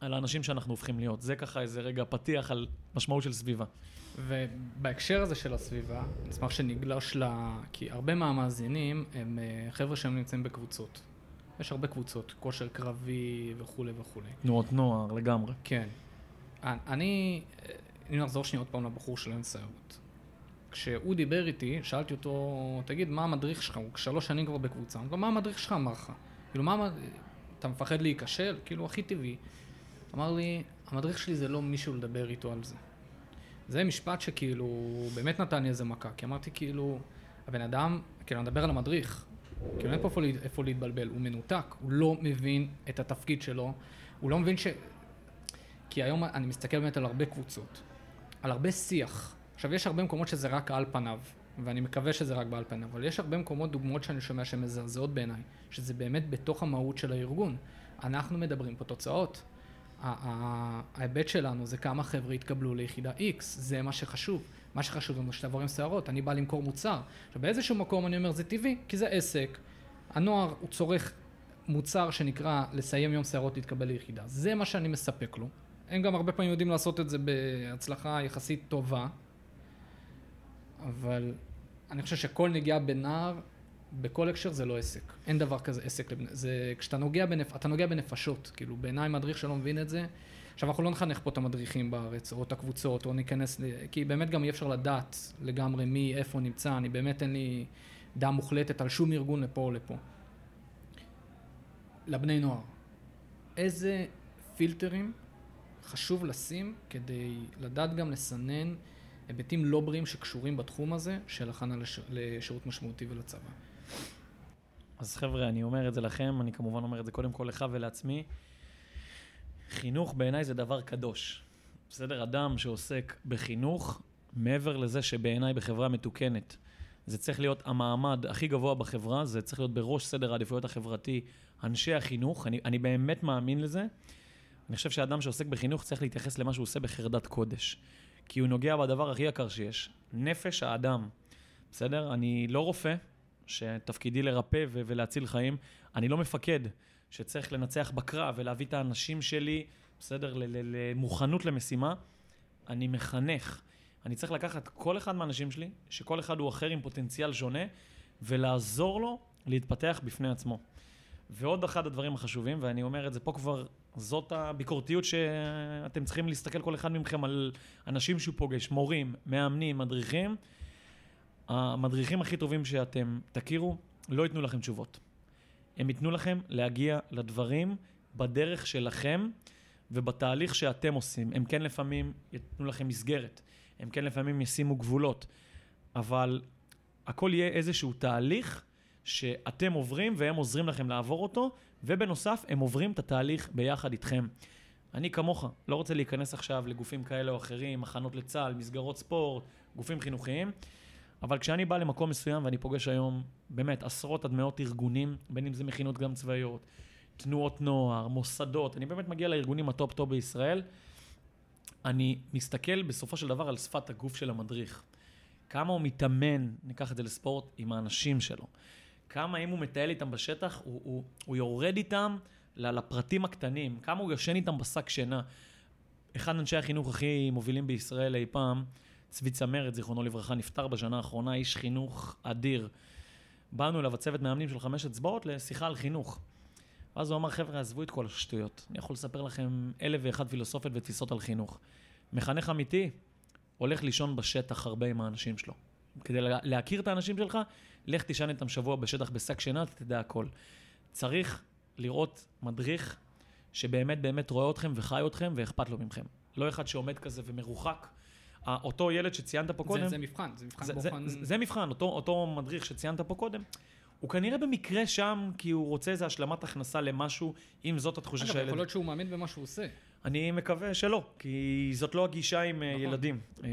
על האנשים שאנחנו הופכים להיות. זה ככה איזה רגע פתיח על משמעות של סביבה. ובהקשר הזה של הסביבה, אני אשמח שנגלוש ל... כי הרבה מהמאזינים הם אה, חבר'ה שהם נמצאים בקבוצות. יש הרבה קבוצות, כושר קרבי וכולי וכולי. תנועות נוער לגמרי. כן. אני, אם נחזור שנייה עוד פעם לבחור של אין סיירות. כשהוא דיבר איתי, שאלתי אותו, תגיד, מה המדריך שלך? הוא שלוש שנים כבר בקבוצה. הוא אמר, מה המדריך שלך אמר לך? כאילו, מה, אתה מפחד להיכשל? כאילו, הכי טבעי. אמר לי, המדריך שלי זה לא מישהו לדבר איתו על זה. זה משפט שכאילו, באמת נתן לי איזה מכה. כי אמרתי, כאילו, הבן אדם, כאילו, אני מדבר על המדריך. כאילו, אין פה איפה להתבלבל. הוא מנותק, הוא לא מבין את התפקיד שלו. הוא לא מבין ש... כי היום אני מסתכל באמת על הרבה קבוצות, על הרבה שיח. עכשיו, יש הרבה מקומות שזה רק על פניו, ואני מקווה שזה רק בעל פניו, אבל יש הרבה מקומות, דוגמאות שאני שומע שהן מזעזעות בעיניי, שזה באמת בתוך המהות של הארגון. אנחנו מדברים פה תוצאות. ההיבט שלנו זה כמה חבר'ה יתקבלו ליחידה X, זה מה שחשוב. מה שחשוב לנו שתעבור עם שערות, אני בא למכור מוצר. עכשיו באיזשהו מקום אני אומר זה טבעי, כי זה עסק. הנוער הוא צורך מוצר שנקרא לסיים יום שערות להתקבל ליחידה. זה מה שאני מספק לו. הם גם הרבה פעמים יודעים לעשות את זה בהצלחה יחסית טובה, אבל אני חושב שכל נגיעה בנער, בכל הקשר זה לא עסק. אין דבר כזה עסק. לבני, זה, כשאתה נוגע, בנפ, אתה נוגע בנפשות. כאילו, בעיניי מדריך שלא מבין את זה, עכשיו אנחנו לא נחנך פה את המדריכים בארץ, או את הקבוצות, או ניכנס. כי באמת גם אי אפשר לדעת לגמרי מי, איפה נמצא, אני באמת אין לי דעה מוחלטת על שום ארגון לפה או לפה. לבני נוער, איזה פילטרים חשוב לשים כדי לדעת גם לסנן היבטים לא בריאים שקשורים בתחום הזה של הכנה לש... לשירות משמעותי ולצבא. אז חבר'ה, אני אומר את זה לכם, אני כמובן אומר את זה קודם כל לך ולעצמי. חינוך בעיניי זה דבר קדוש. בסדר? אדם שעוסק בחינוך, מעבר לזה שבעיניי בחברה מתוקנת, זה צריך להיות המעמד הכי גבוה בחברה, זה צריך להיות בראש סדר העדיפויות החברתי, אנשי החינוך, אני, אני באמת מאמין לזה. אני חושב שאדם שעוסק בחינוך צריך להתייחס למה שהוא עושה בחרדת קודש. כי הוא נוגע בדבר הכי יקר שיש, נפש האדם. בסדר? אני לא רופא, שתפקידי לרפא ו- ולהציל חיים. אני לא מפקד, שצריך לנצח בקרב ולהביא את האנשים שלי, בסדר? למוכנות למשימה. אני מחנך. אני צריך לקחת כל אחד מהאנשים שלי, שכל אחד הוא אחר עם פוטנציאל שונה, ולעזור לו להתפתח בפני עצמו. ועוד אחד הדברים החשובים, ואני אומר את זה פה כבר זאת הביקורתיות שאתם צריכים להסתכל כל אחד מכם על אנשים שהוא פוגש, מורים, מאמנים, מדריכים. המדריכים הכי טובים שאתם תכירו, לא ייתנו לכם תשובות. הם ייתנו לכם להגיע לדברים בדרך שלכם ובתהליך שאתם עושים. הם כן לפעמים ייתנו לכם מסגרת, הם כן לפעמים ישימו גבולות, אבל הכל יהיה איזשהו תהליך שאתם עוברים והם עוזרים לכם לעבור אותו, ובנוסף, הם עוברים את התהליך ביחד איתכם. אני כמוך, לא רוצה להיכנס עכשיו לגופים כאלה או אחרים, מחנות לצה"ל, מסגרות ספורט, גופים חינוכיים, אבל כשאני בא למקום מסוים ואני פוגש היום באמת עשרות עד מאות ארגונים, בין אם זה מכינות גם צבאיות, תנועות נוער, מוסדות, אני באמת מגיע לארגונים ה top-top בישראל, אני מסתכל בסופו של דבר על שפת הגוף של המדריך. כמה הוא מתאמן, ניקח את זה לספורט, עם האנשים שלו. כמה אם הוא מטייל איתם בשטח, הוא, הוא, הוא יורד איתם לפרטים הקטנים, כמה הוא יושן איתם בשק שינה. אחד מאנשי החינוך הכי מובילים בישראל אי פעם, צבי צמרת, זיכרונו לברכה, נפטר בשנה האחרונה, איש חינוך אדיר. באנו אליו, הצוות מאמנים של חמש אצבעות, לשיחה על חינוך. ואז הוא אמר, חבר'ה, עזבו את כל השטויות. אני יכול לספר לכם אלף ואחת פילוסופיות ותפיסות על חינוך. מחנך אמיתי הולך לישון בשטח הרבה עם האנשים שלו. כדי להכיר את האנשים שלך, לך תישן איתם שבוע בשטח בשק שינה, אתה תדע הכל. צריך לראות מדריך שבאמת באמת רואה אתכם וחי אתכם ואכפת לו מכם. לא אחד שעומד כזה ומרוחק. אותו ילד שציינת פה קודם... זה, זה מבחן, זה מבחן זה, בוחן. זה, זה מבחן, אותו, אותו מדריך שציינת פה קודם, הוא כנראה במקרה שם כי הוא רוצה איזו השלמת הכנסה למשהו, אם זאת התחושה אגב, שהילד... יכול להיות שהוא מאמין במה שהוא עושה. אני מקווה שלא, כי זאת לא הגישה עם אה, נכון. ילדים. אה,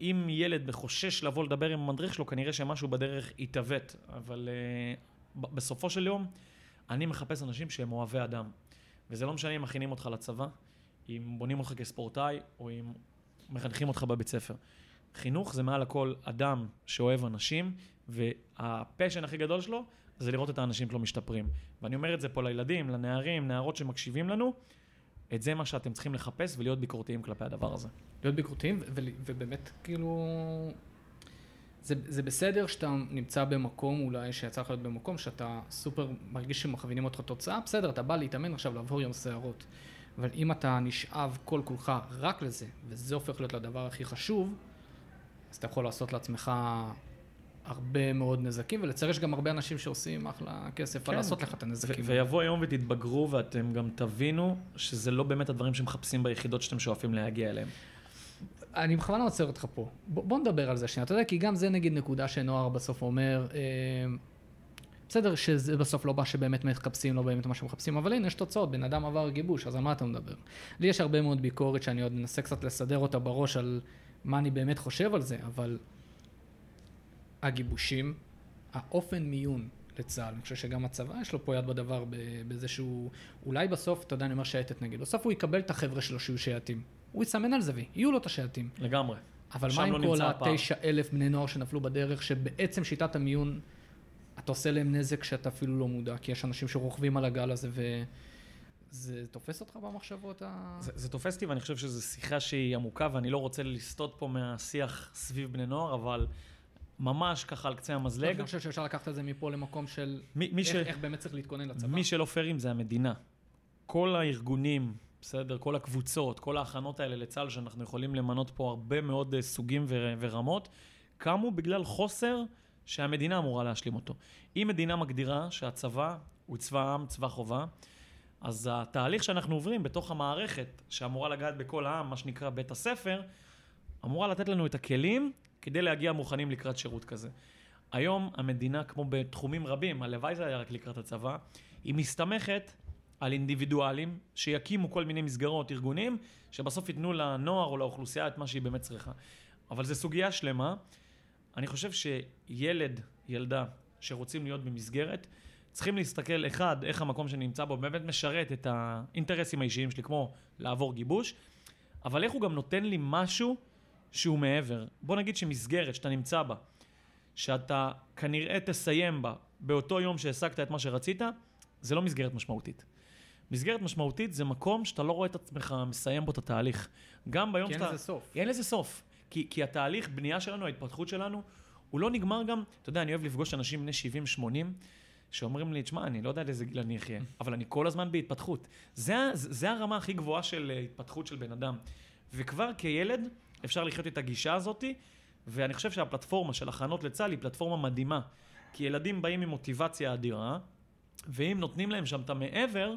אם ילד חושש לבוא לדבר עם המדריך שלו, כנראה שמשהו בדרך יתעוות. אבל אה, בסופו של יום, אני מחפש אנשים שהם אוהבי אדם. וזה לא משנה אם מכינים אותך לצבא, אם בונים אותך כספורטאי, או אם מחנכים אותך בבית ספר. חינוך זה מעל הכל אדם שאוהב אנשים, והפשן הכי גדול שלו זה לראות את האנשים שלו משתפרים. ואני אומר את זה פה לילדים, לנערים, נערות שמקשיבים לנו, את זה מה שאתם צריכים לחפש ולהיות ביקורתיים כלפי הדבר הזה. להיות ביקורתיים, ו- ו- ובאמת, כאילו... זה, זה בסדר שאתה נמצא במקום, אולי שיצא לך להיות במקום, שאתה סופר מרגיש שמכווינים אותך תוצאה, בסדר, אתה בא להתאמן עכשיו, לעבור יום שערות. אבל אם אתה נשאב כל כולך רק לזה, וזה הופך להיות לדבר הכי חשוב, אז אתה יכול לעשות לעצמך הרבה מאוד נזקים, ולצער יש גם הרבה אנשים שעושים אחלה כסף כן, על לעשות. לך את הנזקים. ויבוא יום ותתבגרו ואתם גם תבינו שזה לא באמת הדברים שמחפשים ביחידות שאתם שואפים להגיע אליהם. אני בכוונה עוצר אותך פה. ב- בוא נדבר על זה שנייה. אתה יודע, כי גם זה נגיד נקודה שנוער בסוף אומר, אה, בסדר שזה בסוף לא מה שבאמת מחפשים, לא באמת מה שמחפשים, אבל הנה, יש תוצאות, בן אדם עבר גיבוש, אז על מה אתה מדבר? לי יש הרבה מאוד ביקורת שאני עוד מנסה קצת לסדר אותה בראש על מה אני באמת חושב על זה, אבל הגיבושים, האופן מיון לצה"ל, אני חושב שגם הצבא יש לו פה יד בדבר בזה שהוא, אולי בסוף, אתה יודע, אני אומר שייטת נגיד, בסוף הוא יקבל את החבר'ה שלו שיהיו שייטים. הוא יסמן על זה ויהיו לו את השייטים. לגמרי. אבל מה עם לא כל. התשע אלף בני נוער שנפלו בדרך, שבעצם שיטת המיון, אתה עושה להם נזק שאתה אפילו לא מודע, כי יש אנשים שרוכבים על הגל הזה וזה תופס אותך במחשבות ה... זה, זה תופס אותי ואני חושב שזו שיחה שהיא עמוקה ואני לא רוצה לסטות פה מהשיח סביב בני נוער, אבל ממש ככה על קצה המזלג. אני חושב שאפשר לקחת את זה מפה למקום של מי, מי, איך, ש, איך באמת צריך להתכונן לצבא. מי שלא פיירים זה המדינה. כל הארגונים, בסדר? כל הקבוצות, כל ההכנות האלה לצה"ל, שאנחנו יכולים למנות פה הרבה מאוד אה, סוגים ור, ורמות, קמו בגלל חוסר שהמדינה אמורה להשלים אותו. אם מדינה מגדירה שהצבא הוא צבא עם, צבא חובה, אז התהליך שאנחנו עוברים בתוך המערכת, שאמורה לגעת בכל העם, מה שנקרא בית הספר, אמורה לתת לנו את הכלים כדי להגיע מוכנים לקראת שירות כזה. היום המדינה, כמו בתחומים רבים, הלוואי זה היה רק לקראת הצבא, היא מסתמכת על אינדיבידואלים שיקימו כל מיני מסגרות, ארגונים, שבסוף ייתנו לנוער או לאוכלוסייה את מה שהיא באמת צריכה. אבל זו סוגיה שלמה. אני חושב שילד, ילדה, שרוצים להיות במסגרת, צריכים להסתכל, אחד, איך המקום שאני נמצא בו באמת משרת את האינטרסים האישיים שלי, כמו לעבור גיבוש, אבל איך הוא גם נותן לי משהו שהוא מעבר. בוא נגיד שמסגרת שאתה נמצא בה, שאתה כנראה תסיים בה באותו יום שהשגת את מה שרצית, זה לא מסגרת משמעותית. מסגרת משמעותית זה מקום שאתה לא רואה את עצמך מסיים בו את התהליך. גם ביום כי אין שאתה... לזה סוף. אין לזה סוף. כי, כי התהליך בנייה שלנו, ההתפתחות שלנו, הוא לא נגמר גם, אתה יודע, אני אוהב לפגוש אנשים בני 70-80, שאומרים לי, תשמע, אני לא יודע עד איזה גיל אני אחיה, אבל אני כל הזמן בהתפתחות. זה, זה הרמה הכי גבוהה של אה, התפתחות של בן אדם. וכבר כילד אפשר לחיות את הגישה הזאת, ואני חושב שהפלטפורמה של הכנות לצה"ל היא פלטפורמה מדהימה. כי ילדים באים עם מוטיבציה אדירה, ואם נותנים להם שם את המעבר,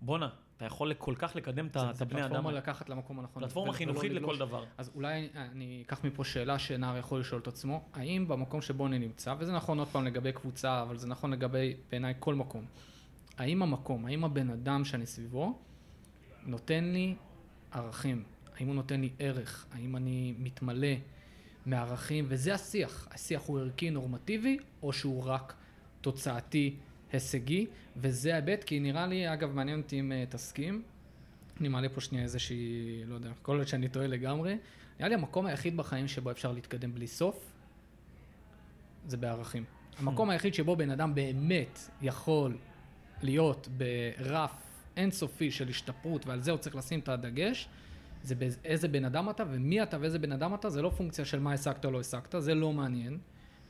בואנה, אתה יכול כל כך לקדם את זה- זה הבני אדם. פלטפורמה האלה. לקחת למקום הנכון. פלטפורמה חינוכית לכל. דבר. אז אולי אני אקח מפה שאלה שנער יכול לשאול את עצמו, האם במקום שבו אני נמצא, וזה נכון עוד פעם לגבי קבוצה, אבל זה נכון לגבי בעיניי כל מקום, האם המקום, האם הבן אדם שאני סביבו, נותן לי ערכים, האם הוא נותן לי ערך, האם אני מתמלא מערכים, וזה השיח, השיח הוא ערכי, נורמטיבי, או שהוא רק תוצאתי, הישגי, וזה ההיבט, כי נראה לי, אגב, מעניין אותי אם אה, תסכים, אני מעלה פה שנייה איזושהי, לא יודע, יכול להיות שאני טועה לגמרי. נראה לי המקום היחיד בחיים שבו אפשר להתקדם בלי סוף, זה בערכים. המקום היחיד שבו בן אדם באמת יכול להיות ברף אינסופי של השתפרות, ועל זה הוא צריך לשים את הדגש, זה באיזה בן אדם אתה ומי אתה ואיזה בן אדם אתה, זה לא פונקציה של מה השגת או לא השגת, זה לא מעניין.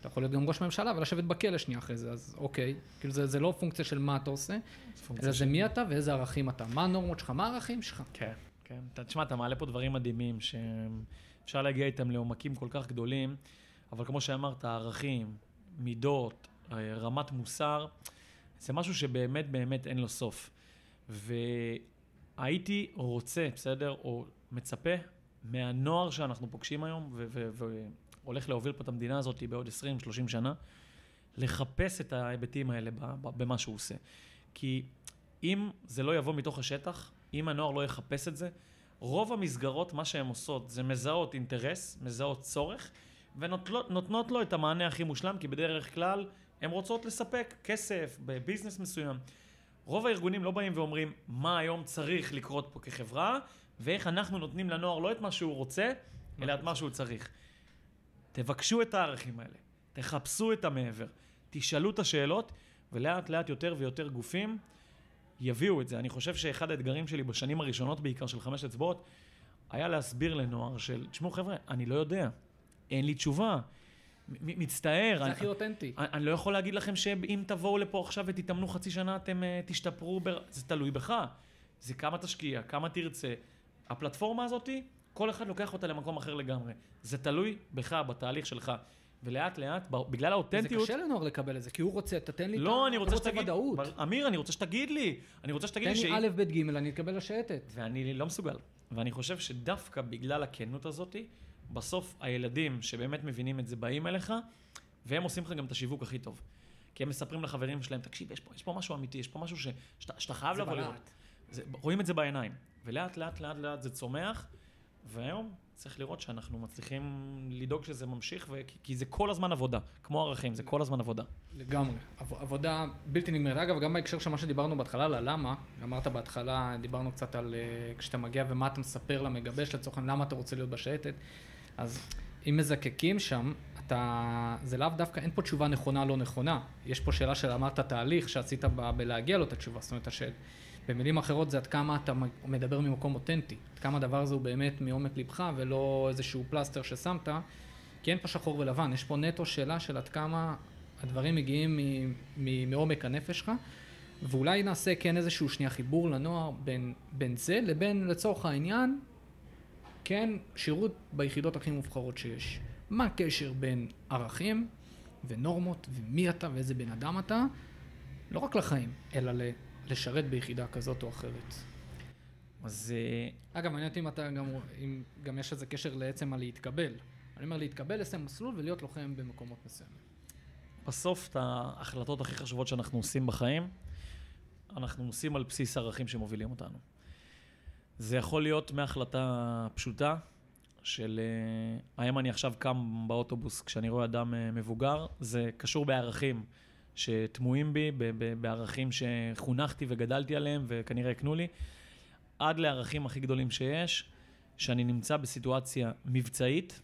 אתה יכול להיות גם ראש ממשלה ולשבת בכלא שנייה אחרי זה, אז אוקיי. כאילו זה, זה לא פונקציה של מה אתה עושה, אלא זה מי אתה ואיזה ערכים אתה. מה הנורמות שלך, מה הערכים שלך. כן, כן. אתה- תשמע, אתה מעלה פה דברים מדהימים, שאפשר להגיע איתם לעומקים כל כך גדולים, אבל כמו שאמרת, ערכים, מידות, אה, רמת מוסר, זה משהו שבאמת באמת אין לו סוף. והייתי רוצה, בסדר, או מצפה מהנוער שאנחנו פוגשים היום, והולך להוביל פה את המדינה הזאת בעוד 20-30 שנה, לחפש את ההיבטים האלה במה שהוא עושה. כי אם זה לא יבוא מתוך השטח, אם הנוער לא יחפש את זה, רוב המסגרות, מה שהן עושות, זה מזהות אינטרס, מזהות צורך, ונותנות לו את המענה הכי מושלם, כי בדרך כלל הן רוצות לספק כסף בביזנס מסוים. רוב הארגונים לא באים ואומרים מה היום צריך לקרות פה כחברה, ואיך אנחנו נותנים לנוער לא את מה שהוא רוצה, אלא את מה שהוא צריך. תבקשו את הערכים האלה, תחפשו את המעבר, תשאלו את השאלות, ולאט לאט יותר ויותר גופים יביאו את זה. אני חושב שאחד האתגרים שלי בשנים הראשונות בעיקר של חמש אצבעות, היה להסביר לנוער של, תשמעו חבר'ה, אני לא יודע, אין לי תשובה, מצטער. זה אני- הכי אותנטי. אני, אני לא יכול להגיד לכם שאם תבואו לפה עכשיו ותתאמנו חצי שנה, אתם uh, תשתפרו, בר... זה תלוי בך. זה כמה תשקיע, כמה תרצה. הפלטפורמה הזאתי, כל אחד לוקח אותה למקום אחר לגמרי. זה תלוי בך, בתהליך שלך. ולאט לאט, בגלל זה האותנטיות... קשה לנוער לקבל את זה, כי הוא רוצה, תתן לי את ה... לא, אני הוא רוצה שתגיד... ודאות. אמיר, אני רוצה שתגיד לי. אני רוצה שתגיד תן לי לי שהיא... א', ב', ג', אני אתקבל לשייטת. ואני לא מסוגל. ואני חושב שדווקא בגלל הכנות הזאתי, בסוף הילדים שבאמת מבינים את זה באים אליך, והם עושים לך גם את השיווק הכי טוב. כי הם מספרים לחברים שלהם, תקשיב, יש פה, יש פה משהו אמיתי, יש פה משהו ש, שאתה, שאתה חייב זה לבוא. לראות. זה, רואים את זה בעיניים. ולאט לאט לאט לאט זה צומח, והיום צריך לראות שאנחנו מצליחים לדאוג שזה ממשיך, ו... כי- זה כל הזמן עבודה, כמו ערכים, זה כל הזמן עבודה. לגמרי. עב- עבודה בלתי נגמרת. אגב, גם בהקשר של מה שדיברנו בהתחלה, על הלמה, אמרת בהתחלה, דיברנו קצת על uh, כשאתה מגיע ומה אתה מספר למגבש לצורך העניין, למה אתה רוצה להיות בשייטת. אז אם מזקקים שם, אתה, זה לאו דווקא, אין פה תשובה נכונה לא נכונה. יש פה שאלה של אמרת תהליך שעשית ב- בלהגיע לאותה תשובה, זאת אומרת, השאל. במילים אחרות זה עד כמה אתה מדבר ממקום אותנטי. עד כמה הדבר הזה הוא באמת מעומק ליבך ולא איזשהו פלסטר ששמת. כי אין פה שחור ולבן, יש פה נטו שאלה של עד כמה הדברים מגיעים מעומק הנפש שלך, ואולי נעשה כן איזשהו שנייה חיבור לנוער בין, בין זה לבין, לצורך העניין, כן, שירות ביחידות הכי מובחרות שיש. מה הקשר בין ערכים ונורמות ומי אתה ואיזה בן אדם אתה, לא רק לחיים, אלא לשרת ביחידה כזאת או אחרת. אז אה, אגב, מעניין אותי אם אתה גם, אם גם יש איזה קשר לעצם הלהתקבל. אני אומר להתקבל, לסיים מסלול ולהיות לוחם במקומות מסוימים. בסוף את ההחלטות הכי חשובות שאנחנו עושים בחיים, אנחנו עושים על בסיס ערכים שמובילים אותנו. זה יכול להיות מהחלטה פשוטה של אה, האם אני עכשיו קם באוטובוס כשאני רואה אדם אה, מבוגר, זה קשור בערכים שטמועים בי, בערכים שחונכתי וגדלתי עליהם וכנראה הקנו לי, עד לערכים הכי גדולים שיש, שאני נמצא בסיטואציה מבצעית,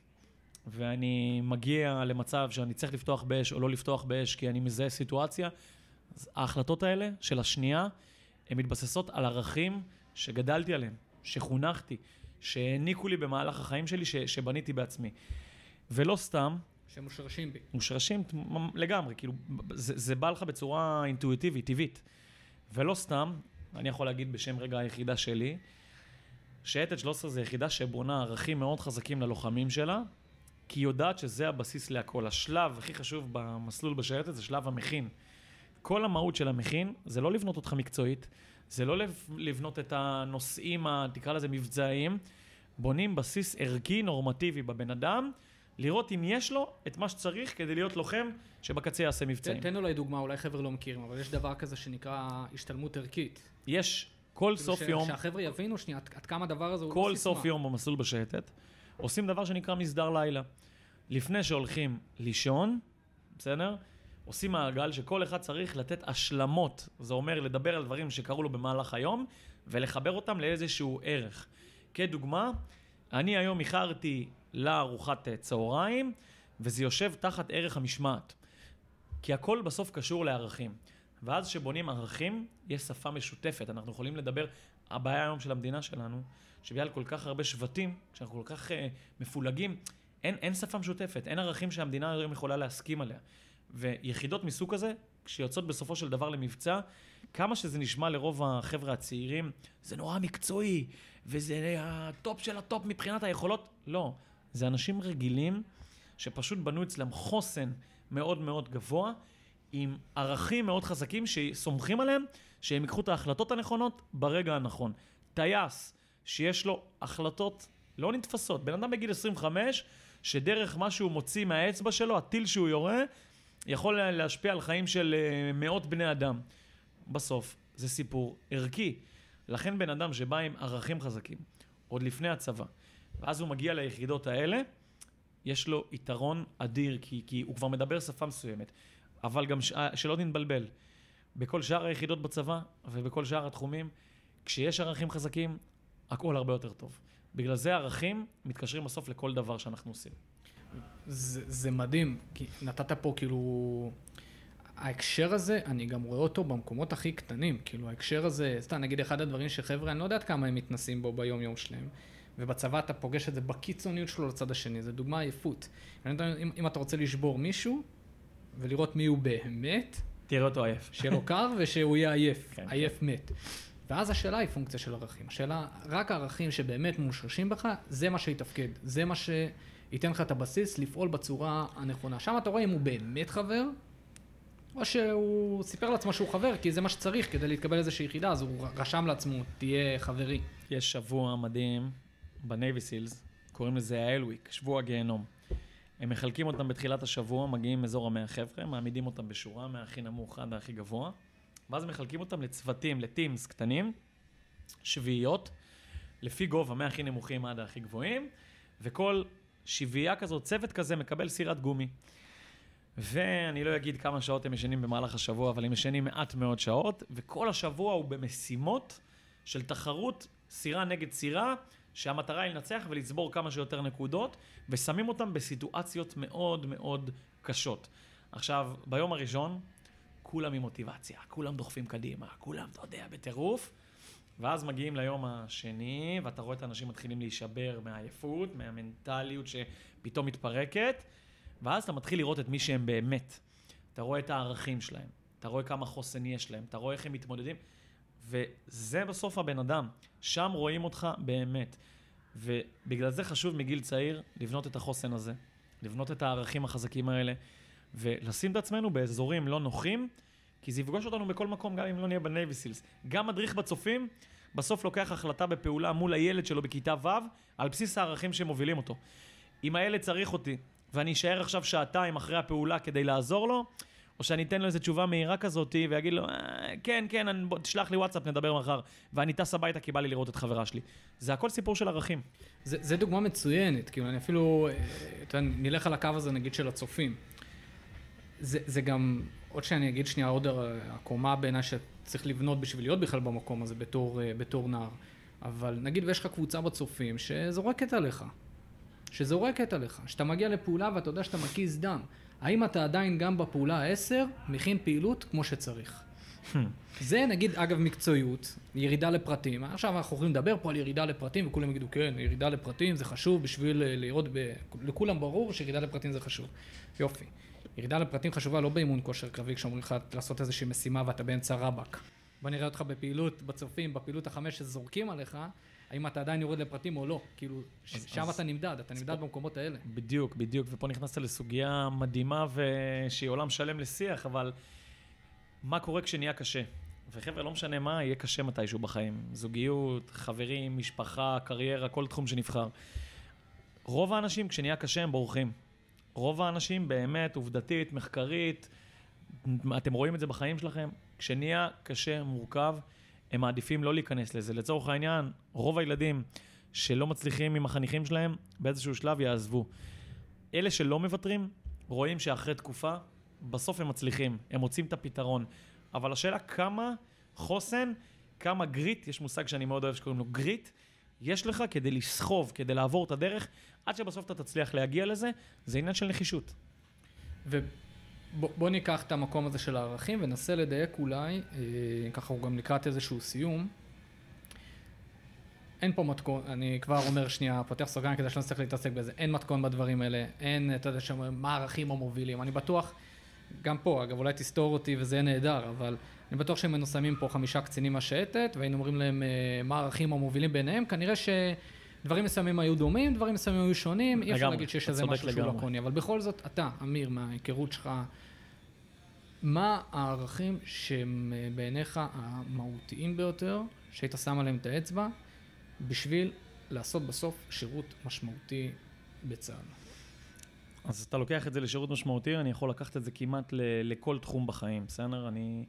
ואני מגיע למצב שאני צריך לפתוח באש או לא לפתוח באש כי אני מזהה סיטואציה, אז ההחלטות האלה של השנייה, הן מתבססות על ערכים שגדלתי עליהם, שחונכתי, שהעניקו לי במהלך החיים שלי, ש, שבניתי בעצמי. ולא סתם, שמושרשים בי. מושרשים לגמרי, כאילו, זה, זה בא לך בצורה אינטואיטיבית, טבעית. ולא סתם, אני יכול להגיד בשם רגע היחידה שלי, שייטת 13 זה יחידה שבונה ערכים מאוד חזקים ללוחמים שלה, כי היא יודעת שזה הבסיס להכל. השלב הכי חשוב במסלול בשייטת זה שלב המכין. כל המהות של המכין זה לא לבנות אותך מקצועית, זה לא לבנות את הנושאים, תקרא לזה מבצעיים, בונים בסיס ערכי, נורמטיבי בבן אדם, לראות אם יש לו את מה שצריך כדי להיות לוחם שבקצה יעשה מבצעים. תן אולי דוגמה, אולי חבר'ה לא מכירים, אבל יש דבר כזה שנקרא השתלמות ערכית. יש כל כאילו סוף ש... יום... שהחבר'ה יבינו שנייה עד כמה הדבר הזה הוא לא סיסמה. כל סוף יום במסלול בשייטת, עושים דבר שנקרא מסדר לילה. לפני שהולכים לישון, בסדר? עושים מעגל שכל אחד צריך לתת השלמות. זה אומר לדבר על דברים שקרו לו במהלך היום, ולחבר אותם לאיזשהו ערך. כדוגמה, אני היום איחרתי לארוחת צהריים, וזה יושב תחת ערך המשמעת. כי הכל בסוף קשור לערכים. ואז כשבונים ערכים, יש שפה משותפת. אנחנו יכולים לדבר, הבעיה היום של המדינה שלנו, שבגלל כל כך הרבה שבטים, כשאנחנו כל כך אה, מפולגים, אין, אין שפה משותפת, אין ערכים שהמדינה היום יכולה להסכים עליה. ויחידות מסוג כזה, כשיוצאות בסופו של דבר למבצע, כמה שזה נשמע לרוב החבר'ה הצעירים, זה נורא מקצועי, וזה ה top של ה top מבחינת היכולות. לא, זה אנשים רגילים שפשוט בנו אצלם חוסן מאוד מאוד גבוה, עם ערכים מאוד חזקים שסומכים עליהם, שהם ייקחו את ההחלטות הנכונות ברגע הנכון. טייס שיש לו החלטות לא נתפסות, בן אדם בגיל 25, שדרך מה שהוא מוציא מהאצבע שלו, הטיל שהוא יורה, יכול להשפיע על חיים של אה, מאות בני אדם. בסוף, זה סיפור ערכי. לכן בן אדם שבא עם ערכים חזקים, עוד לפני הצבא, ואז הוא מגיע ליחידות האלה, יש לו יתרון אדיר, כי, כי הוא כבר מדבר שפה מסוימת. אבל גם ש... אה, שלא נתבלבל, בכל שאר היחידות בצבא ובכל שאר התחומים, כשיש ערכים חזקים, הכל הרבה יותר טוב. בגלל זה ערכים מתקשרים בסוף לכל דבר שאנחנו עושים. זה, זה מדהים, כי נתת פה כאילו... ההקשר הזה, אני גם רואה אותו במקומות הכי קטנים. כאילו, ההקשר הזה, סתם, נגיד אחד הדברים שחבר'ה, אני לא יודעת כמה הם מתנסים בו ביום-יום שלהם. ובצבא אתה פוגש את זה בקיצוניות שלו לצד השני, זה דוגמה עייפות. אם, אם אתה רוצה לשבור מישהו, ולראות מי הוא באמת, תראה אותו עייף. שיהיה לו קר ושהוא יהיה עייף, כן, עייף כן. מת. ואז השאלה היא פונקציה של ערכים. השאלה, רק הערכים שבאמת מושרשים בך, זה מה שיתפקד. זה מה שייתן לך את הבסיס לפעול בצורה הנכונה. שם אתה רואה אם הוא באמת חבר, או שהוא סיפר לעצמו שהוא חבר, כי זה מה שצריך כדי להתקבל לאיזושהי יחידה, אז הוא רשם לעצמו, תהיה חברי. יש שבוע מדהים בנייבי סילס, קוראים לזה האלוויק, שבוע גיהנום. הם מחלקים אותם בתחילת השבוע, מגיעים מאזור המאה חבר'ה, מעמידים אותם בשורה מהכי נמוך עד הכי גבוה, ואז מחלקים אותם לצוותים, לטימס קטנים, שביעיות, לפי גובה, מהכי נמוכים עד הכי גבוהים, וכל שביעייה כזאת, צוות כזה, מקבל סירת גומי. ואני לא אגיד כמה שעות הם ישנים במהלך השבוע, אבל הם ישנים מעט מאוד שעות, וכל השבוע הוא במשימות של תחרות סירה נגד סירה, שהמטרה היא לנצח ולצבור כמה שיותר נקודות, ושמים אותם בסיטואציות מאוד מאוד קשות. עכשיו, ביום הראשון, כולם עם מוטיבציה, כולם דוחפים קדימה, כולם, אתה יודע, בטירוף, ואז מגיעים ליום השני, ואתה רואה את האנשים מתחילים להישבר מהעייפות, מהמנטליות שפתאום מתפרקת, ואז אתה מתחיל לראות את מי שהם באמת. אתה רואה את הערכים שלהם, אתה רואה כמה חוסן יש להם, אתה רואה איך הם מתמודדים. וזה בסוף הבן אדם, שם רואים אותך באמת. ובגלל זה חשוב מגיל צעיר לבנות את החוסן הזה, לבנות את הערכים החזקים האלה, ולשים את עצמנו באזורים לא נוחים, כי זה יפגוש אותנו בכל מקום, גם אם לא נהיה בנייבי סילס. גם מדריך בצופים, בסוף לוקח החלטה בפעולה מול הילד שלו בכיתה ו', על בסיס הערכים שמובילים אותו. אם הילד צריך אותי, ואני אשאר עכשיו שעתיים אחרי הפעולה כדי לעזור לו, או שאני אתן לו איזו תשובה מהירה כזאת, ואגיד לו, אה, כן, כן, אני, בוא, תשלח לי וואטסאפ, נדבר מחר. ואני טס הביתה כי בא לי לראות את חברה שלי. זה הכל סיפור של ערכים. זה, זה דוגמה מצוינת, כאילו, אני אפילו, אה, אתה יודע, נלך על הקו הזה, נגיד, של הצופים. זה, זה גם, עוד שאני אגיד שנייה, עוד הקומה בעיניי שצריך לבנות בשביל להיות בכלל במקום הזה בתור, אה, בתור נער. אבל נגיד ויש לך קבוצה בצופים שזורקת עליך. שזורקת עליך. שאתה מגיע לפעולה ואתה יודע שאתה מקיז דם. האם אתה עדיין גם בפעולה ה-10 מכין פעילות כמו שצריך? זה נגיד, אגב, מקצועיות, ירידה לפרטים. עכשיו אנחנו יכולים לדבר פה על ירידה לפרטים, וכולם יגידו, כן, ירידה לפרטים זה חשוב בשביל אה, לראות ב... לכולם ברור שירידה לפרטים זה חשוב. יופי. ירידה לפרטים חשובה לא באימון כושר קרבי, כשאומרים לך לעשות איזושהי משימה ואתה באמצע רבאק. בוא נראה אותך בפעילות, בצופים, בפעילות החמש שזורקים עליך, האם אתה עדיין יורד לפרטים או לא. כאילו, אז- שם אז- אתה נמדד, אתה נמדד פה- במקומות האלה. בדיוק, בדיוק, ופה נכנסת לסוגיה מדהימה ושהיא עולם שלם לשיח, אבל מה קורה כשנהיה קשה? וחבר'ה, לא משנה מה, יהיה קשה מתישהו בחיים. זוגיות, חברים, משפחה, קריירה, כל תחום שנבחר. רוב האנשים, כשנהיה קשה, הם בורחים. רוב האנשים, באמת, עובדתית, מחקרית, אתם רואים את זה בחיים שלכם, כשנהיה קשה, מורכב, הם מעדיפים לא להיכנס לזה. לצורך העניין, רוב הילדים שלא מצליחים עם החניכים שלהם, באיזשהו שלב יעזבו. אלה שלא מוותרים, רואים שאחרי תקופה, בסוף הם מצליחים, הם מוצאים את הפתרון. אבל השאלה כמה חוסן, כמה גריט, יש מושג שאני מאוד אוהב שקוראים לו גריט, יש לך כדי לסחוב, כדי לעבור את הדרך, עד שבסוף אתה תצליח להגיע לזה, זה עניין של נחישות. ובוא ניקח את המקום הזה של הערכים וננסה לדייק אולי, אה, ככה הוא גם לקראת איזשהו סיום. אין פה מתכון, אני כבר אומר שנייה, פותח סוגריים כדי שלא נצטרך להתעסק בזה, אין מתכון בדברים האלה, אין, אתה יודע, שם, מה הערכים המובילים, אני בטוח, גם פה, אגב, אולי תסתור אותי וזה יהיה נהדר, אבל אני בטוח שהם היינו שמים פה חמישה קצינים מהשייטת, והיינו אומרים להם אה, מה הערכים המובילים ביניהם, כנראה שדברים מסוימים היו דומים, דברים מסוימים היו שונים, אי אפשר להגיד שיש איזה משהו שהוא לגמרי. לקוני, אבל בכל זאת, אתה, אמיר, מההיכרות שלך, מה הערכים שהם בעיניך המהותיים ביותר, שהיית שם עליהם את האצבע, בשביל לעשות בסוף שירות משמעותי בצה"ל? אז אתה לוקח את זה לשירות משמעותי, אני יכול לקחת את זה כמעט ל- לכל תחום בחיים, בסדר? אני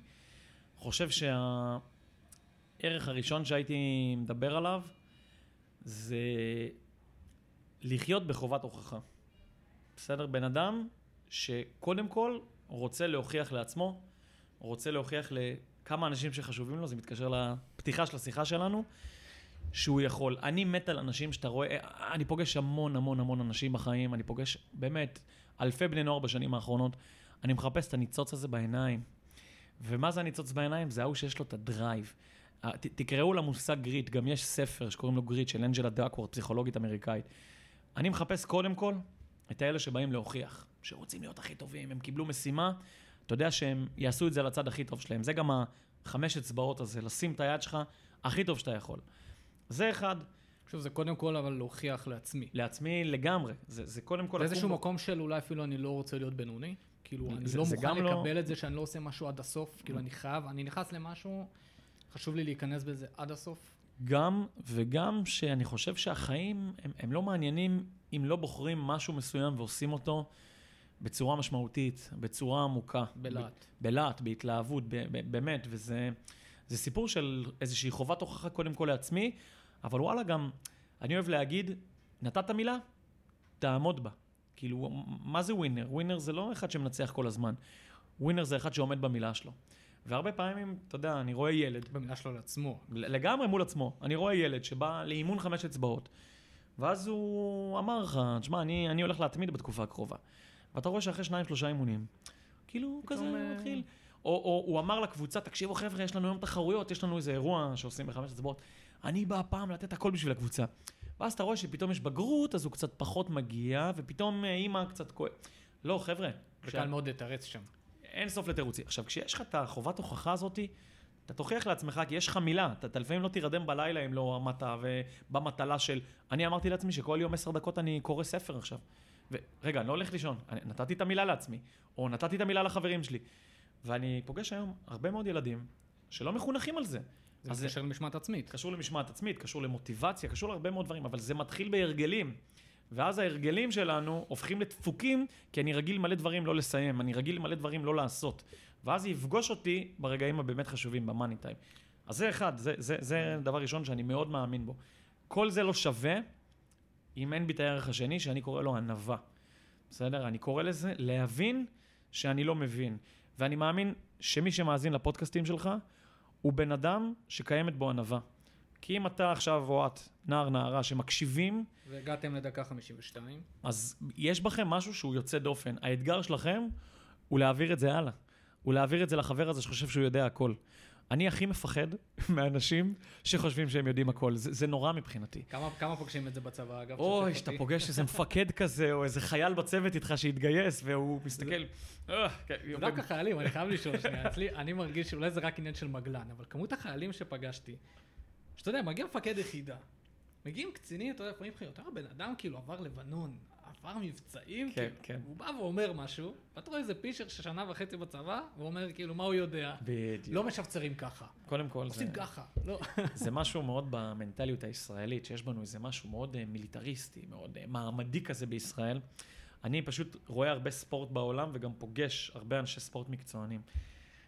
חושב שהערך הראשון שהייתי מדבר עליו זה לחיות בחובת הוכחה. בסדר? בן אדם שקודם כל רוצה להוכיח לעצמו, רוצה להוכיח לכמה אנשים שחשובים לו, זה מתקשר לפתיחה של השיחה שלנו, שהוא יכול. אני מת על אנשים שאתה רואה, אני פוגש המון המון המון אנשים בחיים, אני פוגש באמת אלפי בני נוער בשנים האחרונות, אני מחפש את הניצוץ הזה בעיניים. ומה זה הניצוץ בעיניים? זה ההוא שיש לו את ה drive. אה, ת- תקראו למושג grit, גם יש ספר שקוראים לו grit של אנג'לה דאקוורת', פסיכולוגית אמריקאית. אני מחפש קודם כל את האלה שבאים להוכיח, שרוצים להיות הכי טובים, הם קיבלו משימה, אתה יודע שהם יעשו את זה על הצד הכי טוב שלהם. זה גם החמש אצבעות הזה, לשים את היד שלך הכי טוב שאתה יכול. זה אחד, שוב, זה קודם כל אבל להוכיח לעצמי. לעצמי לגמרי. זה, זה קודם כל... באיזשהו לקום- מקום של אולי אפילו אני לא רוצה להיות בינוני. כאילו, אני זה- לא זה מוכן לא- לקבל את זה שאני לא עושה משהו עד הסוף. כאילו, אני חייב, אני נכנס למשהו, חשוב לי להיכנס בזה עד הסוף. גם, וגם שאני חושב שהחיים הם, הם לא מעניינים אם לא בוחרים משהו מסוים ועושים אותו בצורה משמעותית, בצורה עמוקה. בלהט. בלהט, בהתלהבות, ב- ב- באמת, וזה זה סיפור של איזושהי חובת הוכחה קודם כל לעצמי, אבל וואלה גם, אני אוהב להגיד, נתת מילה, תעמוד בה. כאילו, מה זה ווינר? ווינר זה לא אחד שמנצח כל הזמן. ווינר זה אחד שעומד במילה שלו. והרבה פעמים, אתה יודע, אני רואה ילד, במילה שלו לעצמו. לגמרי מול עצמו. אני רואה ילד שבא לאימון חמש אצבעות, ואז הוא אמר לך, תשמע, אני, אני הולך להתמיד בתקופה הקרובה. ואתה רואה שאחרי שניים, שלושה אימונים, כאילו, הוא כזה אה, מתחיל. או, או הוא אמר לקבוצה, תקשיבו חבר'ה, יש לנו היום תחרויות, יש לנו איזה אירוע שעושים בחמש אצבעות. אני בא הפעם לתת הכל בשביל הקבוצה. ואז אתה רואה שפתאום יש בגרות, אז הוא קצת פחות מגיע, ופתאום אה, אימא קצת כואב. לא, חבר'ה. וקל מאוד לתרץ שם. אין סוף לתירוצים. עכשיו, כשיש לך את החובת הוכחה הזאתי, אתה תוכיח לעצמך כי יש לך מילה. אתה, אתה לפעמים לא תירדם בלילה אם לא עמדת ובמטלה של... אני אמרתי לעצמי שכל יום עשר דקות אני קורא ספר עכשיו. ורגע, אני לא הולך לישון. אני, נתתי את המילה לעצמי, או נתתי את המילה לחברים שלי. ואני פוגש היום הרבה מאוד ילדים שלא מחונכים על זה. זה מתקשר למשמעת עצמית. קשור למשמעת עצמית, קשור למוטיבציה, קשור להרבה מאוד דברים, אבל זה מתחיל בהרגלים. ואז ההרגלים שלנו הופכים לדפוקים, כי אני רגיל מלא דברים לא לסיים, אני רגיל מלא דברים לא לעשות. ואז זה יפגוש אותי ברגעים הבאמת חשובים, במאני טיים. אז זה אחד, זה, זה, זה דבר ראשון שאני מאוד מאמין בו. כל זה לא שווה אם אין בי את הערך השני, שאני קורא לו ענווה. בסדר? אני קורא לזה להבין שאני לא מבין. ואני מאמין שמי שמאזין לפודקאסטים שלך, הוא בן אדם שקיימת בו ענווה. כי אם אתה עכשיו או את, נער, נערה, שמקשיבים, והגעתם לדקה 52. אז יש בכם משהו שהוא יוצא דופן. האתגר שלכם הוא להעביר את זה הלאה. הוא להעביר את זה לחבר הזה שחושב שהוא יודע הכל. אני הכי מפחד מאנשים שחושבים שהם יודעים הכל. זה, זה נורא מבחינתי. כמה, כמה פוגשים את זה בצבא, אגב? אוי, שאתה. פוגש איזה מפקד כזה, או איזה חייל בצוות איתך שהתגייס, והוא מסתכל... אה, כן, זה דווקא חיילים, אני חייב לשאול שנייה. אצלי, אני מרגיש שאולי זה רק עניין של מגלן, אבל כמות החיילים שפגשתי, שאתה יודע, מגיע מפקד יחידה, מגיעים קצינים, אתה יודע, לפעמים אתה בן אדם כאילו עבר לבנון, עבר מבצעים, כן, כאילו, כן. הוא בא ואומר משהו, ואתה רואה איזה פישר ששנה וחצי בצבא, ואומר כאילו, מה הוא יודע? בדיוק. לא משפצרים ככה, קודם כל, זה, עושים ככה, לא. זה משהו מאוד במנטליות הישראלית, שיש בנו איזה משהו מאוד אה, מיליטריסטי, מאוד אה, מעמדי כזה בישראל. אני פשוט רואה הרבה ספורט בעולם וגם פוגש הרבה אנשי ספורט מקצוענים.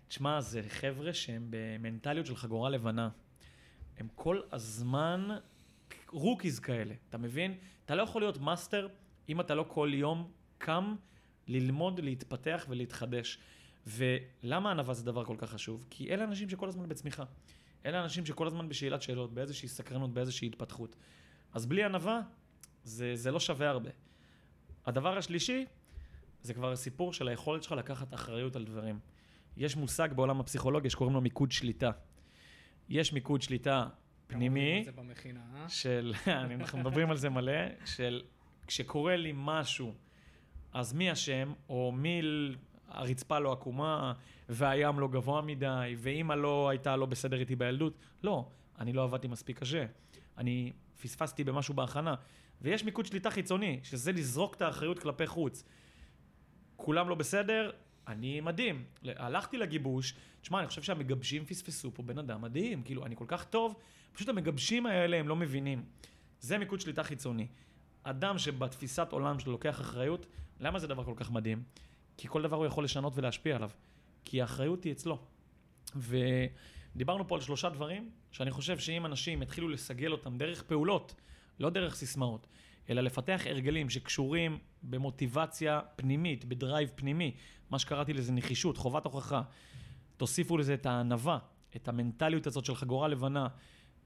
תשמע, זה חבר'ה שהם במנטליות של חגורה לבנה. הם כל הזמן rookies כאלה, אתה מבין? אתה לא יכול להיות מאסטר אם אתה לא כל יום קם ללמוד, להתפתח ולהתחדש. ולמה ענווה זה דבר כל כך חשוב? כי אלה אנשים שכל הזמן בצמיחה. אלה אנשים שכל הזמן בשאלת שאלות, באיזושהי סקרנות, באיזושהי התפתחות. אז בלי ענווה, זה, זה לא שווה הרבה. הדבר השלישי, זה כבר הסיפור של היכולת שלך לקחת אחריות על דברים. יש מושג בעולם הפסיכולוגיה שקוראים לו מיקוד שליטה. יש מיקוד שליטה פנימי, במכינה, אה? של, אנחנו מדברים על זה מלא, של כשקורה לי משהו, אז מי אשם, או מי הרצפה לא עקומה, והים לא גבוה מדי, ואימא לא הייתה לא בסדר איתי בילדות. לא, אני לא עבדתי מספיק קשה. אני פספסתי במשהו בהכנה. ויש מיקוד שליטה חיצוני, שזה לזרוק את האחריות כלפי חוץ. כולם לא בסדר, אני מדהים. הלכתי לגיבוש, תשמע, אני חושב שהמגבשים פספסו פה בן אדם מדהים. כאילו, אני כל כך טוב, פשוט המגבשים האלה הם לא מבינים. זה מיקוד שליטה חיצוני. אדם שבתפיסת עולם שלו לוקח אחריות, למה זה דבר כל כך מדהים? כי כל דבר הוא יכול לשנות ולהשפיע עליו. כי האחריות היא אצלו. ודיברנו פה על שלושה דברים, שאני חושב שאם אנשים יתחילו לסגל אותם דרך פעולות, לא דרך סיסמאות, אלא לפתח הרגלים שקשורים במוטיבציה פנימית, בדרייב פנימי, מה שקראתי לזה נחישות, חובת הוכחה. תוסיפו לזה את הענווה, את המנטליות הזאת של חגורה לבנה,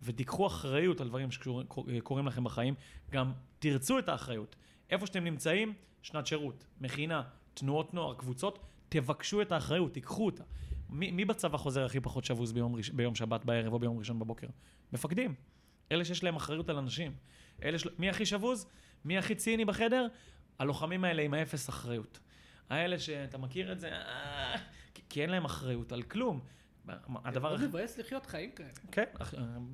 ותיקחו אחריות על דברים שקורים לכם בחיים. גם תרצו את האחריות. איפה שאתם נמצאים, שנת שירות, מכינה, תנועות נוער, קבוצות, תבקשו את האחריות, תיקחו אותה. מי, מי בצבא חוזר הכי פחות שבוז ביום, ביום שבת בערב או ביום ראשון בבוקר? מפקדים. אלה שיש להם אחריות על אנשים. אלה של... מי הכי שבוז? מי הכי ציני בחדר? הלוחמים האלה עם האפס אחריות. האלה שאתה מכיר את זה, אה, כי- אין להם אחריות על כלום. הדבר מאוד הכי... מבאס לחיות חיים כאלה. כן, אח-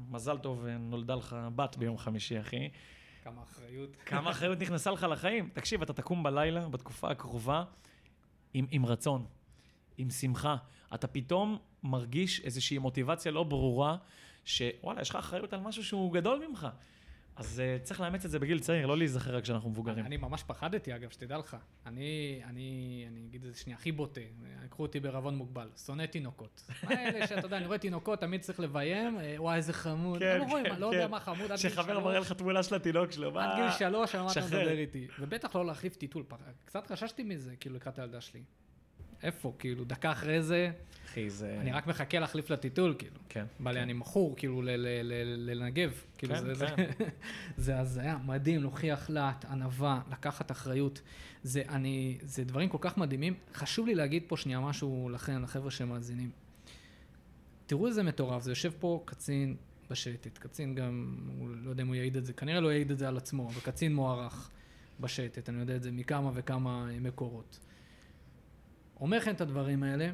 מזל טוב, אה, נולדה לך בת ביום חמישי, אחי. כמה אחריות. כמה אחריות נכנסה לך לחיים. תקשיב, אתה תקום בלילה, בתקופה הקרובה, עם, עם רצון, עם שמחה. אתה פתאום מרגיש איזושהי מוטיבציה לא ברורה, שוואלה, יש לך אחריות על משהו שהוא גדול ממך. אז uh, צריך לאמץ את זה בגיל צעיר, לא להיזכר רק כשאנחנו מבוגרים. אני ממש פחדתי, אגב, שתדע לך. אני, אני, אני אגיד את זה שנייה, הכי בוטה. לקחו אותי בערבון מוגבל. שונא תינוקות. האלה שאתה יודע, אני רואה תינוקות, תמיד צריך לביים, אה, וואי, איזה חמוד. כן, לא רואים, כן, אני לא יודע כן. מה חמוד, עד גיל שחבר שלוש. מראה לך תמונה של התינוק שלו, עד מה? גיל שלוש, על מה אתה. מדבר איתי? ובטח לא להחליף טיטול. קצת חששתי מזה, כאילו, לקראת הילדה שלי. איפה? כאילו, דקה אחרי זה, אחי, זה... אני רק מחכה להחליף לטיטול, כאילו. כן. בא לי, כן. אני מכור, כאילו, לנגב. כאילו, כן, זה- זה- כן. זה הזיה, מדהים, להוכיח לאט, ענווה, לקחת אחריות. זה, אני, זה דברים כל כך מדהימים. חשוב לי להגיד פה שנייה משהו לכם, לחבר'ה שמאזינים. תראו איזה מטורף, זה יושב פה קצין בשייטת, קצין גם, הוא לא יודע אם הוא יעיד את זה, כנראה לא יעיד את זה על עצמו, אבל קצין מוערך בשייטת, אני יודע את זה מכמה וכמה מקורות. אומר לכם את הדברים האלה,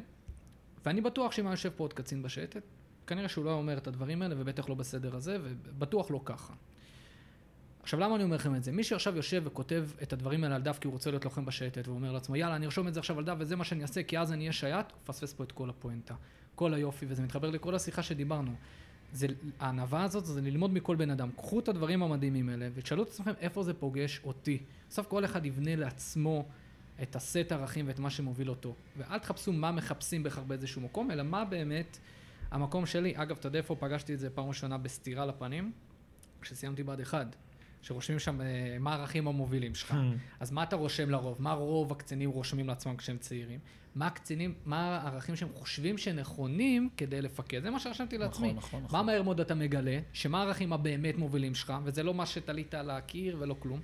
ואני בטוח שאם היה יושב פה עוד קצין בשייטת, כנראה שהוא לא היה אומר את הדברים האלה, ובטח לא בסדר הזה, ובטוח לא ככה. עכשיו, למה אני אומר לכם את זה? מי שעכשיו יושב וכותב את הדברים האלה על דף כי הוא רוצה להיות לוחם בשייטת, ואומר לעצמו, יאללה, אני ארשום את זה עכשיו על דף וזה מה שאני אעשה, כי אז אני אהיה שייט, הוא מפספס פה את כל הפואנטה. כל היופי, וזה מתחבר לכל השיחה שדיברנו. זה, הענווה הזאת זה ללמוד מכל בן אדם. קחו את הדברים המדהימים האלה, ותשאלו את עצמכם איפה זה פוגש אותי. בסוף כל אחד יבנה לעצמו את הסט ערכים ואת מה שמוביל אותו. ואל תחפשו מה מחפשים בהכרח באיזשהו מקום, אלא מה באמת המקום שלי. אגב, אתה יודע איפה פגשתי את זה פעם ראשונה בסטירה לפנים? כשסיימתי בה"ד 1, שרושמים שם אה, מה הערכים המובילים שלך. אז מה אתה רושם לרוב? מה רוב הקצינים רושמים לעצמם כשהם צעירים? מה הקצינים, מה הערכים שהם חושבים שנכונים כדי לפקד? זה מה שרשמתי לעצמי. נכון, נכון, מה מהר מאוד אתה מגלה? שמה הערכים הבאמת מובילים שלך, וזה לא מה שתלית על הקיר ולא כלום.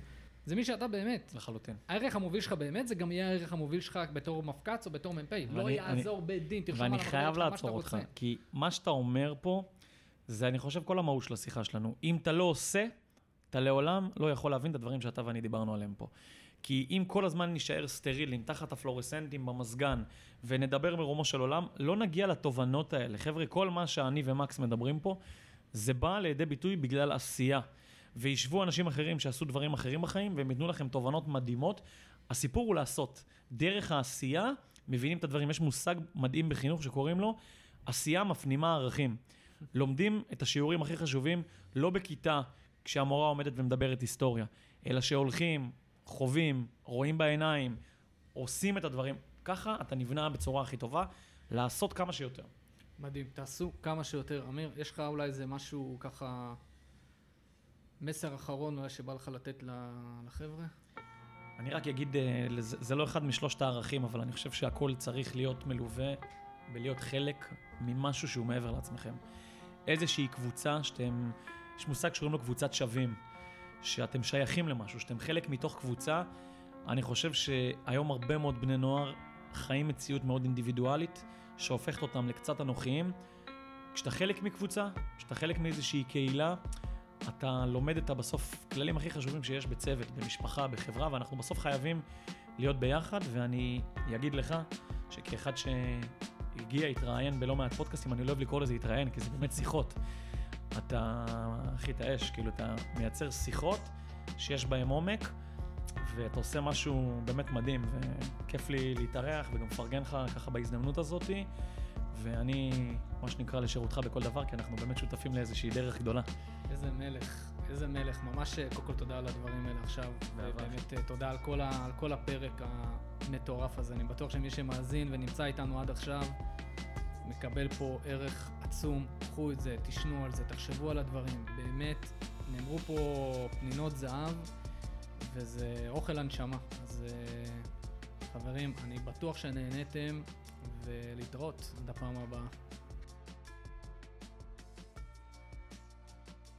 זה מי שאתה באמת. לחלוטין. הערך המוביל שלך באמת, זה גם יהיה הערך המוביל שלך בתור מפקץ או בתור מ"פ. לא ואני- יעזור בית דין, תרשום על ואני חייב שלך מה לעצור שאתה אותך, רוצה. כי מה שאתה אומר פה, זה אני חושב כל המהות של השיחה שלנו. אם אתה לא עושה, אתה לעולם לא יכול להבין את הדברים שאתה ואני דיברנו עליהם פה. כי אם כל הזמן נישאר סטרילים תחת הפלורסנטים במזגן ונדבר מרומו של עולם, לא נגיע לתובנות האלה. חבר'ה, כל מה שאני ומקס מדברים פה, זה בא לידי ביטוי בגלל עשייה. וישבו אנשים אחרים שעשו דברים אחרים בחיים, והם ייתנו לכם תובנות מדהימות. הסיפור הוא לעשות. דרך העשייה מבינים את הדברים. יש מושג מדהים בחינוך שקוראים לו עשייה מפנימה ערכים. לומדים את השיעורים הכי חשובים לא בכיתה כשהמורה עומדת ומדברת היסטוריה, אלא שהולכים, חווים, רואים בעיניים, עושים את הדברים. ככה אתה נבנה בצורה הכי טובה, לעשות כמה שיותר. מדהים, תעשו כמה שיותר. אמיר, יש לך אולי איזה משהו ככה, מסר אחרון אולי שבא לך לתת לחבר'ה? אני רק אגיד, אה, זה לא אחד משלושת הערכים, אבל אני חושב שהכל צריך להיות מלווה בלהיות חלק ממשהו שהוא מעבר לעצמכם. איזושהי קבוצה שאתם, יש מושג שקוראים לו קבוצת שווים, שאתם שייכים למשהו, שאתם חלק מתוך קבוצה. אני חושב שהיום הרבה מאוד בני נוער חיים מציאות מאוד אינדיבידואלית, שהופכת אותם לקצת אנוכיים. כשאתה חלק מקבוצה, כשאתה חלק מאיזושהי קהילה, אתה לומד את הבסוף כללים הכי חשובים שיש בצוות, במשפחה, בחברה, ואנחנו בסוף חייבים להיות ביחד, ואני אגיד לך שכאחד שהגיע, התראיין בלא מעט פודקאסטים, אני לא אוהב לקרוא לזה התראיין, כי זה באמת שיחות. אתה הכי את האש, כאילו אתה מייצר שיחות שיש בהן עומק, ואתה עושה משהו באמת מדהים, וכיף לי להתארח וגם לפרגן לך ככה בהזדמנות הזאתי. ואני, מה שנקרא, לשירותך בכל דבר, כי אנחנו באמת שותפים לאיזושהי דרך גדולה. איזה מלך, איזה מלך. ממש, אה, קודם כל תודה על הדברים האלה עכשיו. ובאמת אה, תודה על כל, ה, על כל הפרק המטורף הזה. אני בטוח שמי שמאזין ונמצא איתנו עד עכשיו, מקבל פה ערך עצום. קחו את זה, תשנו על זה, תחשבו על הדברים. באמת, נאמרו פה פנינות זהב, וזה אוכל הנשמה. אז אה, חברים, אני בטוח שנהניתם, ולהתראות עד הפעם הבאה.